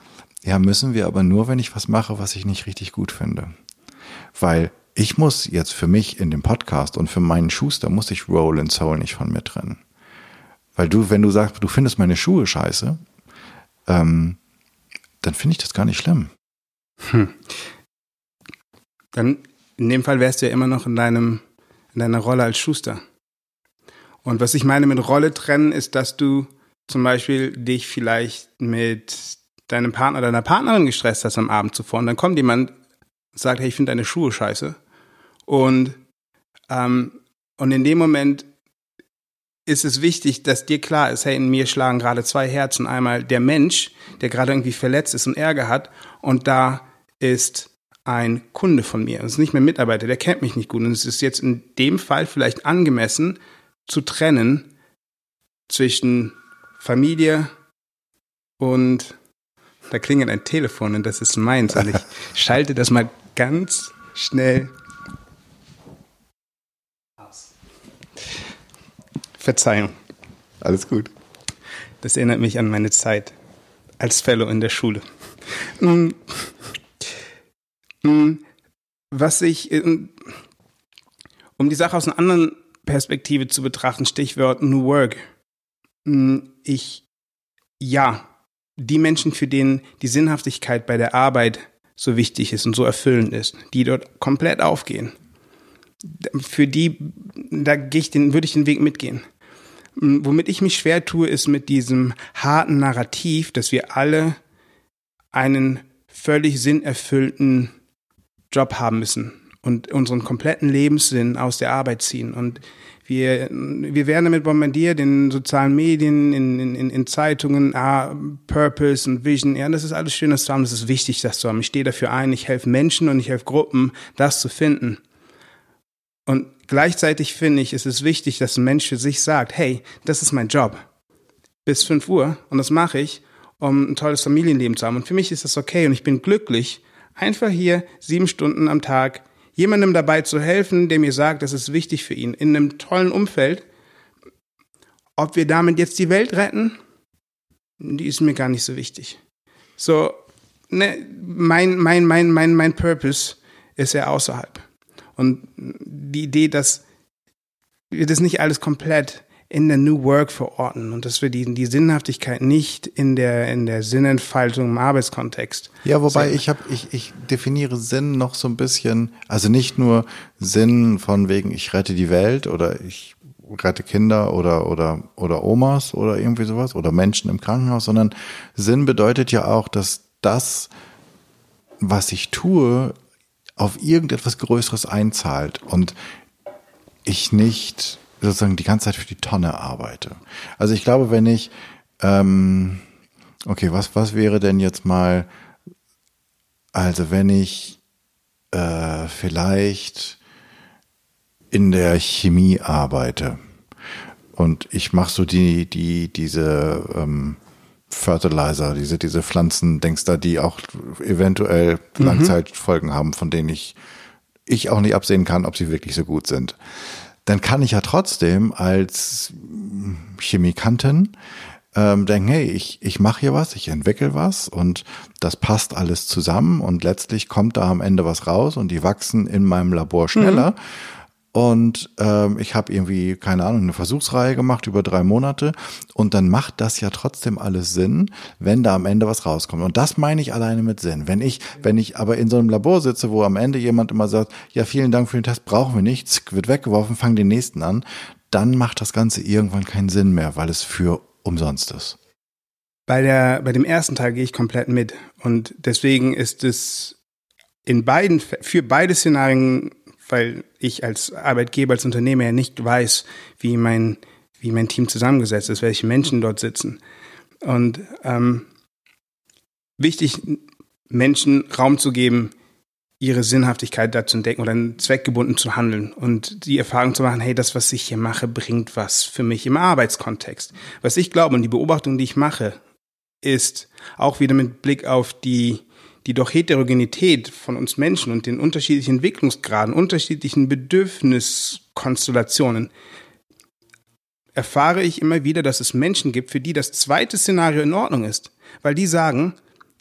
ja, müssen wir aber nur, wenn ich was mache, was ich nicht richtig gut finde. Weil ich muss jetzt für mich in dem Podcast und für meinen Schuster muss ich Role und Soul nicht von mir trennen. Weil du, wenn du sagst, du findest meine Schuhe scheiße, ähm, dann finde ich das gar nicht schlimm. Hm. Dann in dem Fall wärst du ja immer noch in deinem, in deiner Rolle als Schuster. Und was ich meine mit Rolle trennen, ist, dass du zum Beispiel dich vielleicht mit deinem Partner oder deiner Partnerin gestresst hast am Abend zuvor und dann kommt jemand und sagt, hey, ich finde deine Schuhe scheiße. Und, ähm, und in dem Moment ist es wichtig, dass dir klar ist, hey, in mir schlagen gerade zwei Herzen. Einmal der Mensch, der gerade irgendwie verletzt ist und Ärger hat und da ist ein Kunde von mir. Das ist nicht mehr Mitarbeiter, der kennt mich nicht gut. Und es ist jetzt in dem Fall vielleicht angemessen zu trennen zwischen Familie und da klingelt ein Telefon und das ist meins. Und ich schalte das mal ganz schnell aus. Verzeihung. Alles gut. Das erinnert mich an meine Zeit als Fellow in der Schule. Nun, was ich, äh, um die Sache aus einer anderen Perspektive zu betrachten, Stichwort New Work. Hm, ich, ja, die Menschen, für denen die Sinnhaftigkeit bei der Arbeit so wichtig ist und so erfüllend ist, die dort komplett aufgehen, für die, da gehe ich den, würde ich den Weg mitgehen. Hm, womit ich mich schwer tue, ist mit diesem harten Narrativ, dass wir alle einen völlig sinnerfüllten Job haben müssen und unseren kompletten Lebenssinn aus der Arbeit ziehen. Und wir, wir werden damit bombardiert in sozialen Medien, in, in, in Zeitungen, ah, Purpose und Vision. Ja, das ist alles schön, das zu haben, das ist wichtig, das zu haben. Ich stehe dafür ein, ich helfe Menschen und ich helfe Gruppen, das zu finden. Und gleichzeitig finde ich, ist es wichtig, dass ein Mensch für sich sagt, hey, das ist mein Job. Bis 5 Uhr und das mache ich, um ein tolles Familienleben zu haben. Und für mich ist das okay und ich bin glücklich, einfach hier sieben Stunden am Tag jemandem dabei zu helfen, der mir sagt, das ist wichtig für ihn, in einem tollen Umfeld. Ob wir damit jetzt die Welt retten, die ist mir gar nicht so wichtig. So, ne, mein, mein, mein, mein, mein Purpose ist ja außerhalb. Und die Idee, dass wir das nicht alles komplett in der New Work verorten und dass wir die, die Sinnhaftigkeit nicht in der, in der Sinnentfaltung im Arbeitskontext. Ja, wobei sehen. ich habe, ich, ich definiere Sinn noch so ein bisschen, also nicht nur Sinn von wegen, ich rette die Welt oder ich rette Kinder oder, oder, oder Omas oder irgendwie sowas oder Menschen im Krankenhaus, sondern Sinn bedeutet ja auch, dass das, was ich tue, auf irgendetwas Größeres einzahlt und ich nicht sozusagen die ganze Zeit für die Tonne arbeite. Also ich glaube, wenn ich, ähm, Okay, was, was wäre denn jetzt mal, also wenn ich äh, vielleicht in der Chemie arbeite und ich mache so die, die, diese ähm, Fertilizer, diese, diese Pflanzen, denkst da, die auch eventuell mhm. Langzeitfolgen haben, von denen ich, ich auch nicht absehen kann, ob sie wirklich so gut sind. Dann kann ich ja trotzdem als Chemikantin ähm, denken, hey, ich, ich mache hier was, ich entwickle was und das passt alles zusammen und letztlich kommt da am Ende was raus und die wachsen in meinem Labor schneller. Mhm. Und ähm, ich habe irgendwie, keine Ahnung, eine Versuchsreihe gemacht über drei Monate. Und dann macht das ja trotzdem alles Sinn, wenn da am Ende was rauskommt. Und das meine ich alleine mit Sinn. Wenn ich, wenn ich aber in so einem Labor sitze, wo am Ende jemand immer sagt, ja, vielen Dank für den Test, brauchen wir nichts, wird weggeworfen, fangen den nächsten an, dann macht das Ganze irgendwann keinen Sinn mehr, weil es für umsonst ist. Bei, der, bei dem ersten Teil gehe ich komplett mit. Und deswegen ist es in beiden, für beide Szenarien, weil ich als Arbeitgeber, als Unternehmer ja nicht weiß, wie mein, wie mein Team zusammengesetzt ist, welche Menschen dort sitzen. Und ähm, wichtig, Menschen Raum zu geben, ihre Sinnhaftigkeit dazu entdecken oder zweckgebunden zu handeln und die Erfahrung zu machen, hey, das, was ich hier mache, bringt was für mich im Arbeitskontext. Was ich glaube und die Beobachtung, die ich mache, ist auch wieder mit Blick auf die, die doch Heterogenität von uns Menschen und den unterschiedlichen Entwicklungsgraden, unterschiedlichen Bedürfniskonstellationen, erfahre ich immer wieder, dass es Menschen gibt, für die das zweite Szenario in Ordnung ist, weil die sagen,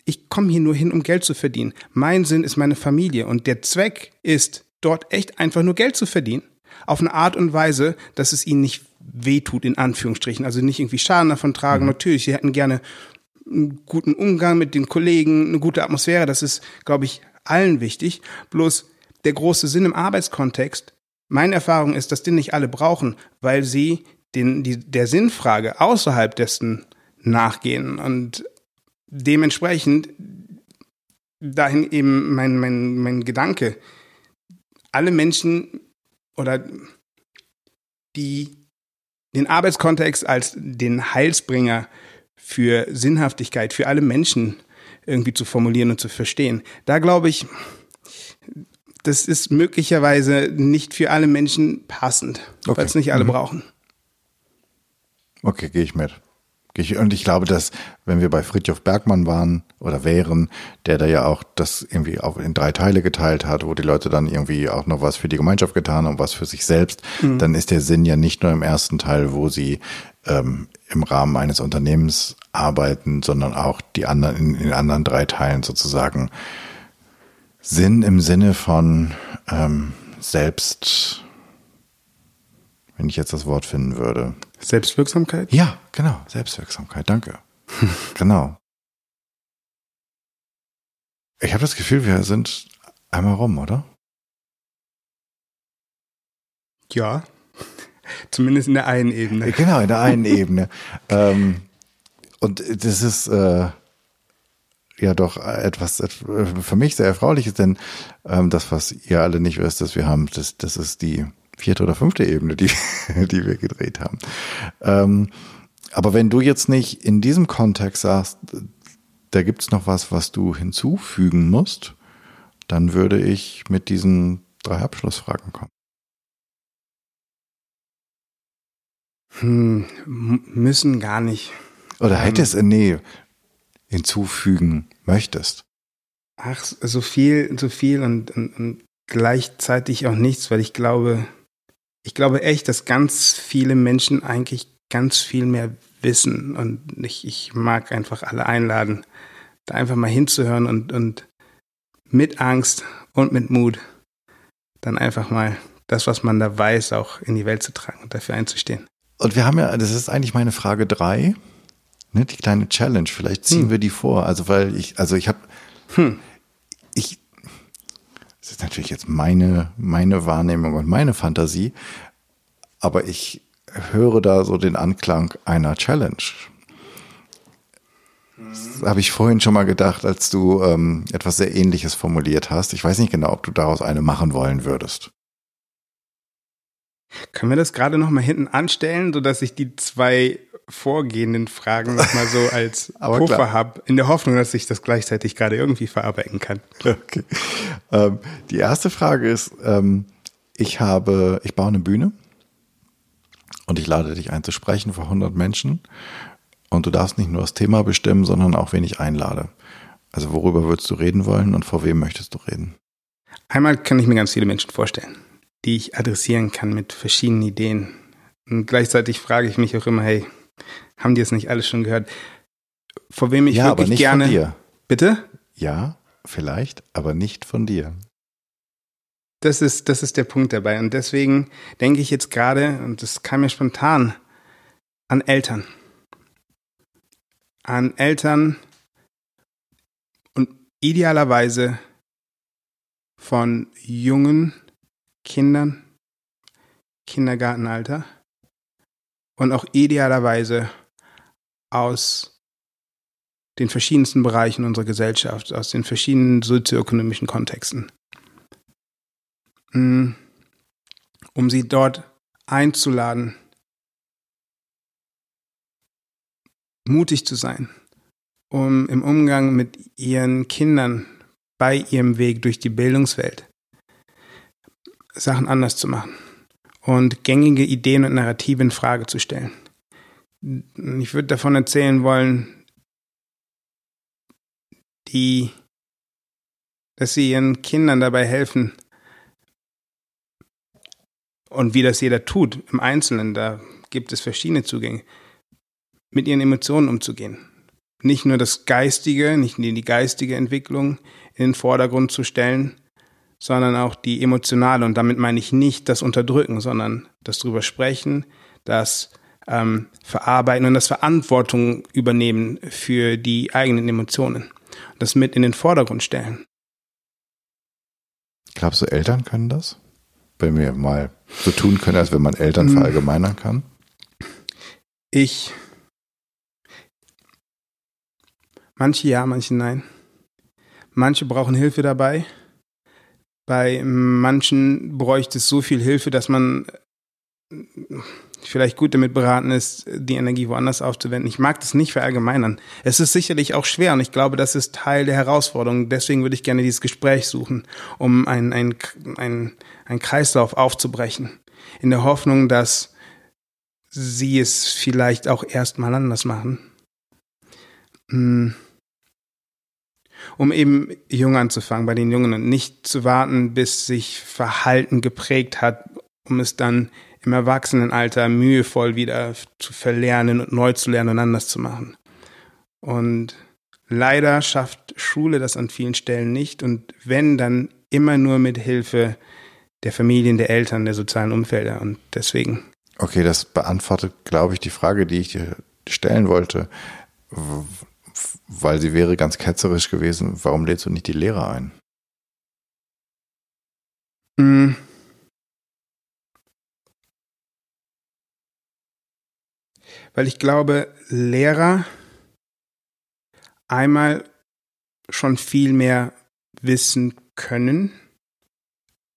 ich komme hier nur hin, um Geld zu verdienen. Mein Sinn ist meine Familie und der Zweck ist, dort echt einfach nur Geld zu verdienen. Auf eine Art und Weise, dass es ihnen nicht wehtut, in Anführungsstrichen. Also nicht irgendwie Schaden davon tragen. Mhm. Natürlich, sie hätten gerne einen guten Umgang mit den Kollegen, eine gute Atmosphäre. Das ist, glaube ich, allen wichtig. Bloß der große Sinn im Arbeitskontext. Meine Erfahrung ist, dass den nicht alle brauchen, weil sie den, die, der Sinnfrage außerhalb dessen nachgehen. Und dementsprechend dahin eben mein, mein, mein Gedanke, alle Menschen oder die den Arbeitskontext als den Heilsbringer für Sinnhaftigkeit, für alle Menschen irgendwie zu formulieren und zu verstehen. Da glaube ich, das ist möglicherweise nicht für alle Menschen passend, okay. weil es nicht alle mhm. brauchen. Okay, gehe ich mit. Und ich glaube, dass, wenn wir bei Friedhof Bergmann waren oder wären, der da ja auch das irgendwie auch in drei Teile geteilt hat, wo die Leute dann irgendwie auch noch was für die Gemeinschaft getan und was für sich selbst, mhm. dann ist der Sinn ja nicht nur im ersten Teil, wo sie ähm, im Rahmen eines Unternehmens arbeiten, sondern auch die anderen, in den anderen drei Teilen sozusagen Sinn im Sinne von ähm, selbst, wenn ich jetzt das Wort finden würde, Selbstwirksamkeit? Ja, genau. Selbstwirksamkeit. Danke. genau. Ich habe das Gefühl, wir sind einmal rum, oder? Ja. Zumindest in der einen Ebene. Genau, in der einen Ebene. Ähm, und das ist äh, ja doch etwas für mich sehr erfreuliches, denn ähm, das, was ihr alle nicht wisst, dass wir haben, das, das ist die vierte oder fünfte Ebene, die, die wir gedreht haben. Ähm, aber wenn du jetzt nicht in diesem Kontext sagst, da gibt's noch was, was du hinzufügen musst, dann würde ich mit diesen drei Abschlussfragen kommen. Hm, müssen gar nicht. Oder ähm, hättest du, nee, hinzufügen möchtest. Ach, so viel, so viel und, und, und gleichzeitig auch nichts, weil ich glaube, ich glaube echt, dass ganz viele Menschen eigentlich ganz viel mehr wissen. Und ich, ich mag einfach alle einladen, da einfach mal hinzuhören und, und mit Angst und mit Mut dann einfach mal das, was man da weiß, auch in die Welt zu tragen und dafür einzustehen. Und wir haben ja, das ist eigentlich meine Frage drei, ne, die kleine Challenge. Vielleicht ziehen hm. wir die vor. Also weil ich, also ich habe, hm. ich, das ist natürlich jetzt meine, meine Wahrnehmung und meine Fantasie, aber ich höre da so den Anklang einer Challenge. Das habe ich vorhin schon mal gedacht, als du ähm, etwas sehr Ähnliches formuliert hast. Ich weiß nicht genau, ob du daraus eine machen wollen würdest. Können wir das gerade noch mal hinten anstellen, sodass ich die zwei vorgehenden Fragen nochmal so als Puffer habe, in der Hoffnung, dass ich das gleichzeitig gerade irgendwie verarbeiten kann. Okay. Ähm, die erste Frage ist, ähm, ich habe, ich baue eine Bühne und ich lade dich ein zu sprechen vor 100 Menschen und du darfst nicht nur das Thema bestimmen, sondern auch wen ich einlade. Also worüber würdest du reden wollen und vor wem möchtest du reden? Einmal kann ich mir ganz viele Menschen vorstellen, die ich adressieren kann mit verschiedenen Ideen. Und gleichzeitig frage ich mich auch immer, hey, haben die es nicht alles schon gehört? Vor wem ich ja, wirklich aber nicht gerne. Von dir. Bitte? Ja, vielleicht, aber nicht von dir. Das ist, das ist der Punkt dabei. Und deswegen denke ich jetzt gerade, und das kam mir spontan, an Eltern. An Eltern und idealerweise von jungen Kindern, Kindergartenalter und auch idealerweise aus den verschiedensten Bereichen unserer Gesellschaft, aus den verschiedenen sozioökonomischen Kontexten. Mm, um sie dort einzuladen, mutig zu sein, um im Umgang mit ihren Kindern bei ihrem Weg durch die Bildungswelt Sachen anders zu machen und gängige Ideen und Narrative in Frage zu stellen. Ich würde davon erzählen wollen, die, dass sie ihren Kindern dabei helfen, und wie das jeder tut im Einzelnen, da gibt es verschiedene Zugänge, mit ihren Emotionen umzugehen. Nicht nur das Geistige, nicht nur die geistige Entwicklung in den Vordergrund zu stellen, sondern auch die emotionale. Und damit meine ich nicht das Unterdrücken, sondern das drüber sprechen, das ähm, Verarbeiten und das Verantwortung übernehmen für die eigenen Emotionen. Das mit in den Vordergrund stellen. Glaubst du, Eltern können das? Wenn wir mal so tun können, als wenn man Eltern hm. verallgemeinern kann? Ich. Manche ja, manche nein. Manche brauchen Hilfe dabei. Bei manchen bräuchte es so viel Hilfe, dass man vielleicht gut damit beraten ist, die Energie woanders aufzuwenden. Ich mag das nicht verallgemeinern. Es ist sicherlich auch schwer und ich glaube, das ist Teil der Herausforderung. Deswegen würde ich gerne dieses Gespräch suchen, um einen ein, ein, ein Kreislauf aufzubrechen. In der Hoffnung, dass sie es vielleicht auch erstmal anders machen. Hm um eben jung anzufangen bei den Jungen und nicht zu warten, bis sich Verhalten geprägt hat, um es dann im Erwachsenenalter mühevoll wieder zu verlernen und neu zu lernen und anders zu machen. Und leider schafft Schule das an vielen Stellen nicht und wenn, dann immer nur mit Hilfe der Familien, der Eltern, der sozialen Umfelder und deswegen. Okay, das beantwortet, glaube ich, die Frage, die ich dir stellen wollte weil sie wäre ganz ketzerisch gewesen, warum lädst du nicht die Lehrer ein? Mhm. Weil ich glaube, Lehrer einmal schon viel mehr wissen können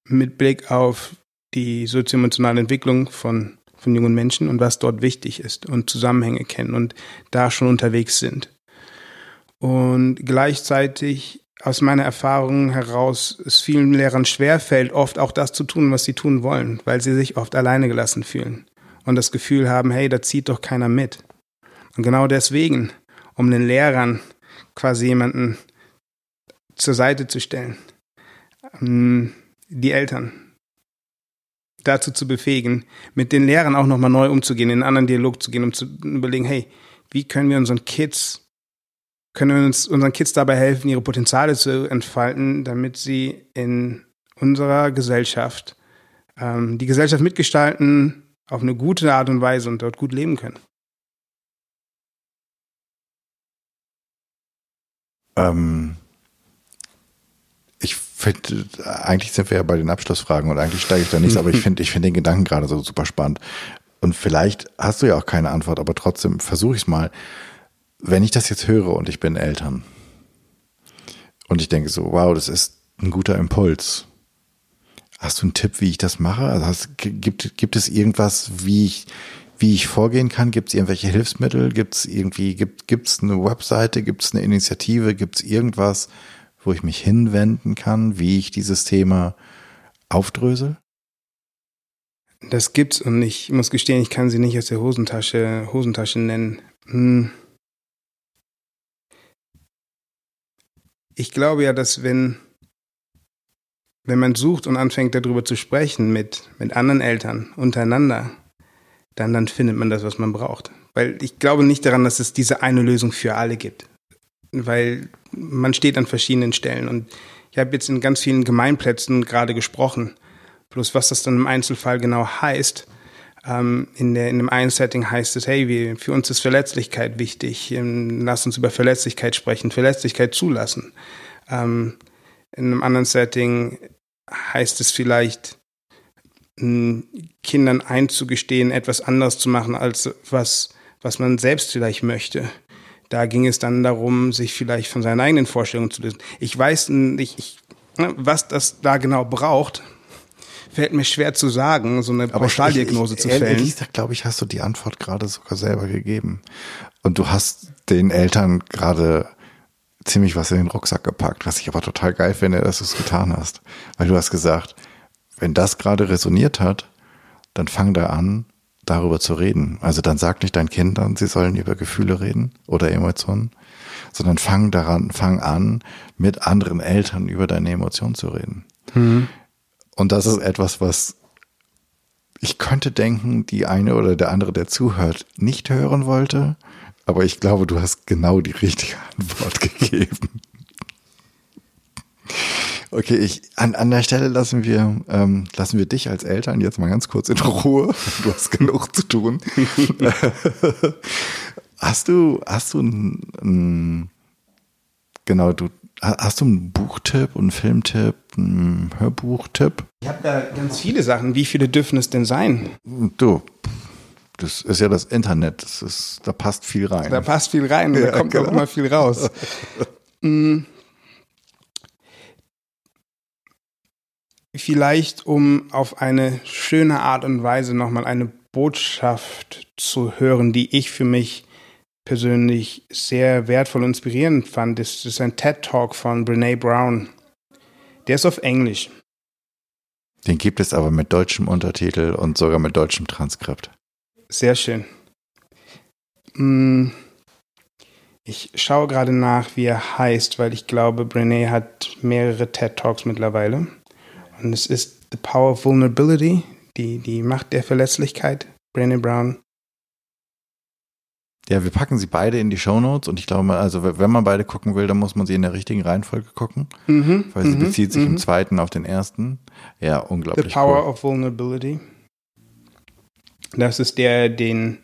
mit Blick auf die sozioemotionale Entwicklung von, von jungen Menschen und was dort wichtig ist und Zusammenhänge kennen und da schon unterwegs sind. Und gleichzeitig aus meiner Erfahrung heraus es vielen Lehrern schwerfällt, oft auch das zu tun, was sie tun wollen, weil sie sich oft alleine gelassen fühlen und das Gefühl haben, hey, da zieht doch keiner mit. Und genau deswegen, um den Lehrern quasi jemanden zur Seite zu stellen, ähm, die Eltern dazu zu befähigen, mit den Lehrern auch nochmal neu umzugehen, in einen anderen Dialog zu gehen, um zu überlegen, hey, wie können wir unseren Kids können wir uns unseren Kids dabei helfen, ihre Potenziale zu entfalten, damit sie in unserer Gesellschaft ähm, die Gesellschaft mitgestalten auf eine gute Art und Weise und dort gut leben können. Ähm, ich finde, eigentlich sind wir ja bei den Abschlussfragen und eigentlich steige ich da nicht, aber ich finde ich finde den Gedanken gerade so super spannend. Und vielleicht hast du ja auch keine Antwort, aber trotzdem versuche ich es mal wenn ich das jetzt höre und ich bin Eltern und ich denke so, wow, das ist ein guter Impuls. Hast du einen Tipp, wie ich das mache? Also hast, gibt, gibt es irgendwas, wie ich wie ich vorgehen kann? Gibt es irgendwelche Hilfsmittel? Gibt es irgendwie, gibt es eine Webseite? Gibt es eine Initiative? Gibt es irgendwas, wo ich mich hinwenden kann, wie ich dieses Thema aufdrösel? Das gibt's und ich muss gestehen, ich kann sie nicht aus der Hosentasche, Hosentasche nennen. Hm. Ich glaube ja, dass wenn, wenn man sucht und anfängt darüber zu sprechen mit, mit anderen Eltern untereinander, dann, dann findet man das, was man braucht. Weil ich glaube nicht daran, dass es diese eine Lösung für alle gibt. Weil man steht an verschiedenen Stellen und ich habe jetzt in ganz vielen Gemeinplätzen gerade gesprochen. Bloß was das dann im Einzelfall genau heißt, ähm, in, der, in dem einen Setting heißt es, hey, wir, für uns ist Verletzlichkeit wichtig, ähm, lass uns über Verletzlichkeit sprechen, Verletzlichkeit zulassen. Ähm, in einem anderen Setting heißt es vielleicht, Kindern einzugestehen, etwas anderes zu machen, als was, was man selbst vielleicht möchte. Da ging es dann darum, sich vielleicht von seinen eigenen Vorstellungen zu lösen. Ich weiß nicht, ich, ne, was das da genau braucht, fällt mir schwer zu sagen, so eine Pauschaldiagnose zu fällen. Ehrlich gesagt, glaube ich, hast du die Antwort gerade sogar selber gegeben. Und du hast den Eltern gerade ziemlich was in den Rucksack gepackt, was ich aber total geil finde, dass du es getan hast. Weil du hast gesagt, wenn das gerade resoniert hat, dann fang da an, darüber zu reden. Also dann sag nicht deinen Kindern, sie sollen über Gefühle reden oder Emotionen, sondern fang daran, fang an, mit anderen Eltern über deine Emotionen zu reden. Mhm. Und das ist etwas, was ich könnte denken, die eine oder der andere, der zuhört, nicht hören wollte. Aber ich glaube, du hast genau die richtige Antwort gegeben. Okay, ich, an, an der Stelle lassen wir, ähm, lassen wir dich als Eltern jetzt mal ganz kurz in Ruhe. Du hast genug zu tun. hast du, hast du ein, ein, genau, du, hast du einen Buchtipp, einen Filmtipp, einen Hörbuchtipp? Ich habe da ganz viele Sachen. Wie viele dürfen es denn sein? Du, das ist ja das Internet. Das ist, da passt viel rein. Da passt viel rein und ja, da kommt genau. auch immer viel raus. mm. vielleicht um auf eine schöne Art und Weise nochmal eine Botschaft zu hören, die ich für mich persönlich sehr wertvoll und inspirierend fand. Das ist ein TED-Talk von Brene Brown. Der ist auf Englisch. Den gibt es aber mit deutschem Untertitel und sogar mit deutschem Transkript. Sehr schön. Mm, ich schaue gerade nach, wie er heißt, weil ich glaube, Brene hat mehrere TED-Talks mittlerweile. Und es ist The Power of Vulnerability, die, die Macht der Verletzlichkeit, Brené Brown. Ja, wir packen sie beide in die Show Notes und ich glaube, also wenn man beide gucken will, dann muss man sie in der richtigen Reihenfolge gucken, mhm, weil sie mhm, bezieht sich im mhm. zweiten auf den ersten. Ja, unglaublich. The Power cool. of Vulnerability. Das ist der, den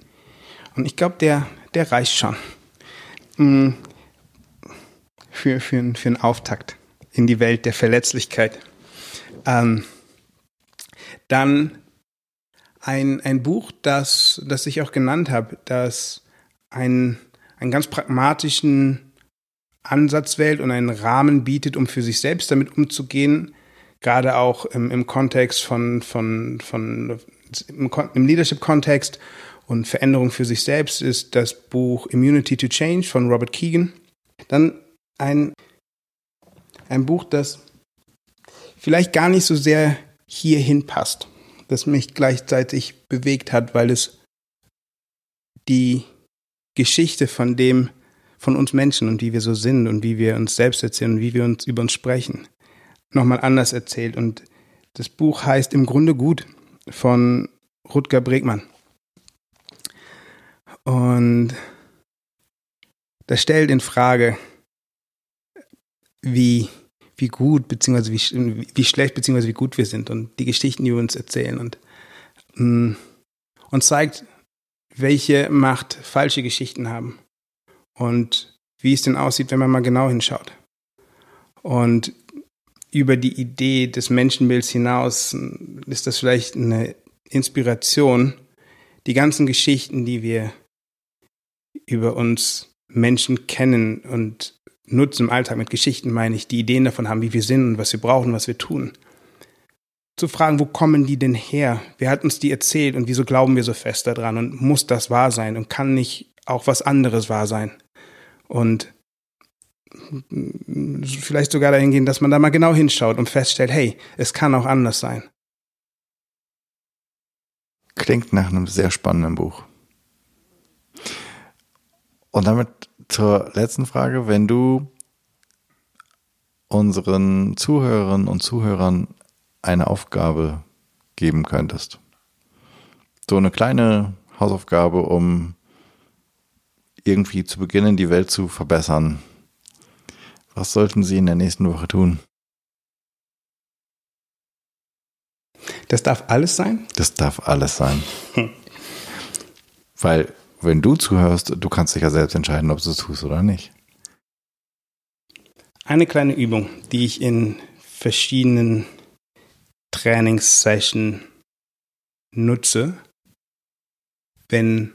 und ich glaube, der, der reicht schon mhm. für, für, für einen Auftakt in die Welt der Verletzlichkeit. Ähm, dann ein, ein Buch, das, das ich auch genannt habe, das einen, einen ganz pragmatischen Ansatz wählt und einen Rahmen bietet, um für sich selbst damit umzugehen, gerade auch im, im Kontext von, von, von im, im Leadership-Kontext und Veränderung für sich selbst, ist das Buch Immunity to Change von Robert Keegan. Dann ein, ein Buch, das vielleicht gar nicht so sehr hierhin passt, das mich gleichzeitig bewegt hat, weil es die Geschichte von dem, von uns Menschen und wie wir so sind und wie wir uns selbst erzählen und wie wir uns über uns sprechen, nochmal anders erzählt. Und das Buch heißt im Grunde gut von Rutger Bregmann. Und das stellt in Frage, wie wie gut beziehungsweise wie, wie schlecht beziehungsweise wie gut wir sind und die Geschichten, die wir uns erzählen und mm, und zeigt, welche Macht falsche Geschichten haben und wie es denn aussieht, wenn man mal genau hinschaut. Und über die Idee des Menschenbilds hinaus ist das vielleicht eine Inspiration, die ganzen Geschichten, die wir über uns Menschen kennen und nutzen im Alltag mit Geschichten, meine ich, die Ideen davon haben, wie wir sind und was wir brauchen, was wir tun, zu fragen, wo kommen die denn her? Wer hat uns die erzählt und wieso glauben wir so fest daran und muss das wahr sein und kann nicht auch was anderes wahr sein? Und vielleicht sogar dahin gehen, dass man da mal genau hinschaut und feststellt, hey, es kann auch anders sein. Klingt nach einem sehr spannenden Buch. Und damit zur letzten Frage, wenn du unseren Zuhörerinnen und Zuhörern eine Aufgabe geben könntest. So eine kleine Hausaufgabe, um irgendwie zu beginnen, die Welt zu verbessern. Was sollten Sie in der nächsten Woche tun? Das darf alles sein? Das darf alles sein. Weil, wenn du zuhörst, du kannst dich ja selbst entscheiden, ob du es tust oder nicht. Eine kleine Übung, die ich in verschiedenen Trainingssessions nutze, wenn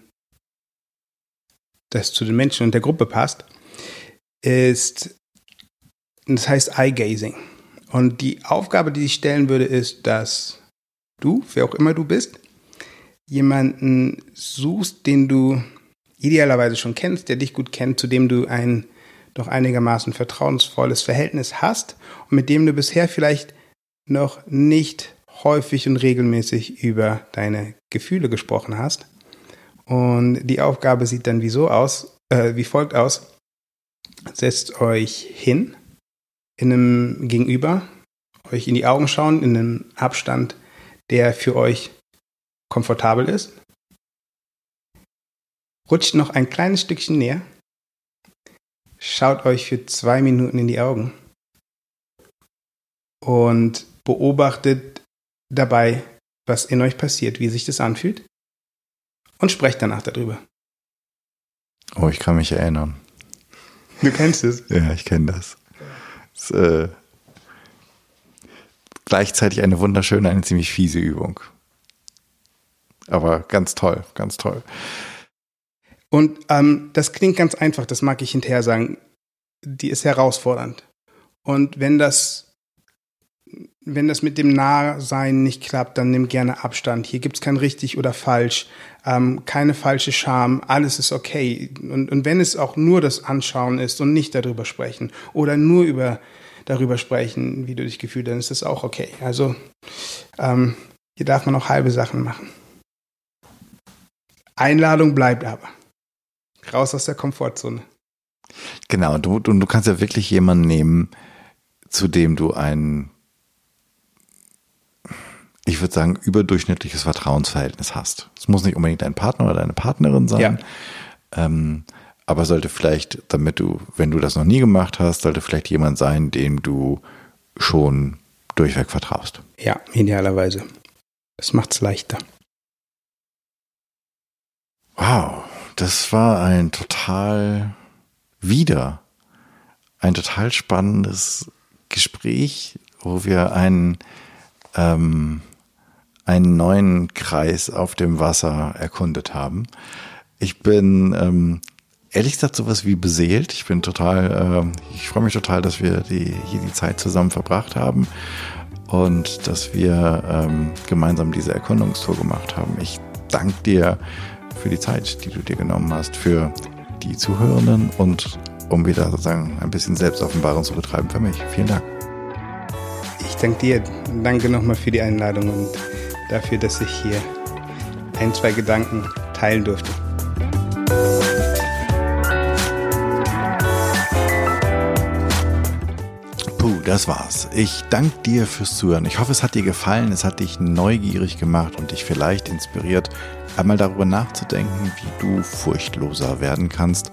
das zu den Menschen und der Gruppe passt, ist, das heißt Eye Gazing. Und die Aufgabe, die ich stellen würde, ist, dass du, wer auch immer du bist, jemanden suchst, den du idealerweise schon kennst, der dich gut kennt, zu dem du ein doch einigermaßen vertrauensvolles Verhältnis hast und mit dem du bisher vielleicht noch nicht häufig und regelmäßig über deine Gefühle gesprochen hast. Und die Aufgabe sieht dann wie so aus, äh, wie folgt aus. Setzt euch hin in einem Gegenüber, euch in die Augen schauen, in einem Abstand, der für euch komfortabel ist. Rutscht noch ein kleines Stückchen näher. Schaut euch für zwei Minuten in die Augen und beobachtet dabei, was in euch passiert, wie sich das anfühlt und sprecht danach darüber. Oh, ich kann mich erinnern. Du kennst es? Ja, ich kenne das. das äh, gleichzeitig eine wunderschöne, eine ziemlich fiese Übung. Aber ganz toll, ganz toll. Und ähm, das klingt ganz einfach, das mag ich hinterher sagen. Die ist herausfordernd. Und wenn das wenn das mit dem Nahsein nicht klappt, dann nimm gerne Abstand. Hier gibt's kein richtig oder falsch, ähm, keine falsche Scham, alles ist okay. Und, und wenn es auch nur das Anschauen ist und nicht darüber sprechen oder nur über darüber sprechen, wie du dich gefühlt, dann ist das auch okay. Also ähm, hier darf man auch halbe Sachen machen. Einladung bleibt aber. Raus aus der Komfortzone. Genau, du, du, du kannst ja wirklich jemanden nehmen, zu dem du ein ich würde sagen, überdurchschnittliches Vertrauensverhältnis hast. Es muss nicht unbedingt dein Partner oder deine Partnerin sein. Ja. Ähm, aber sollte vielleicht, damit du, wenn du das noch nie gemacht hast, sollte vielleicht jemand sein, dem du schon durchweg vertraust. Ja, idealerweise. Das macht es leichter. Wow, das war ein total wieder ein total spannendes Gespräch, wo wir einen ähm, einen neuen Kreis auf dem Wasser erkundet haben. Ich bin ähm, ehrlich gesagt sowas wie beseelt. Ich bin total, äh, ich freue mich total, dass wir die, hier die Zeit zusammen verbracht haben und dass wir ähm, gemeinsam diese Erkundungstour gemacht haben. Ich danke dir für die Zeit, die du dir genommen hast, für die Zuhörenden und um wieder sozusagen ein bisschen Selbstoffenbarung zu betreiben für mich. Vielen Dank. Ich danke dir. Danke nochmal für die Einladung und dafür, dass ich hier ein, zwei Gedanken teilen durfte. Puh, das war's. Ich danke dir fürs Zuhören. Ich hoffe, es hat dir gefallen, es hat dich neugierig gemacht und dich vielleicht inspiriert, einmal darüber nachzudenken, wie du furchtloser werden kannst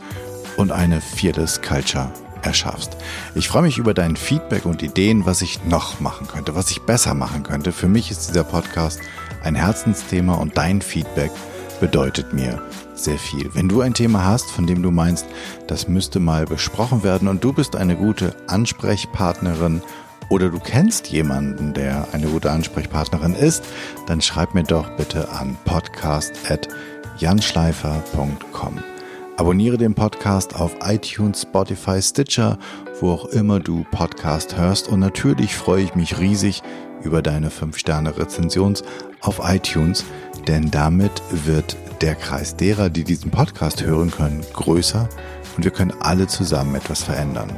und eine Fearless Culture erschaffst. Ich freue mich über dein Feedback und Ideen, was ich noch machen könnte, was ich besser machen könnte. Für mich ist dieser Podcast ein Herzensthema und dein Feedback bedeutet mir sehr viel. Wenn du ein Thema hast, von dem du meinst, das müsste mal besprochen werden und du bist eine gute Ansprechpartnerin oder du kennst jemanden, der eine gute Ansprechpartnerin ist, dann schreib mir doch bitte an podcast@janschleifer.com. Abonniere den Podcast auf iTunes, Spotify, Stitcher, wo auch immer du Podcast hörst. Und natürlich freue ich mich riesig über deine 5-Sterne-Rezensions auf iTunes, denn damit wird der Kreis derer, die diesen Podcast hören können, größer und wir können alle zusammen etwas verändern.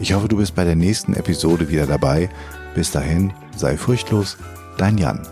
Ich hoffe, du bist bei der nächsten Episode wieder dabei. Bis dahin, sei furchtlos, dein Jan.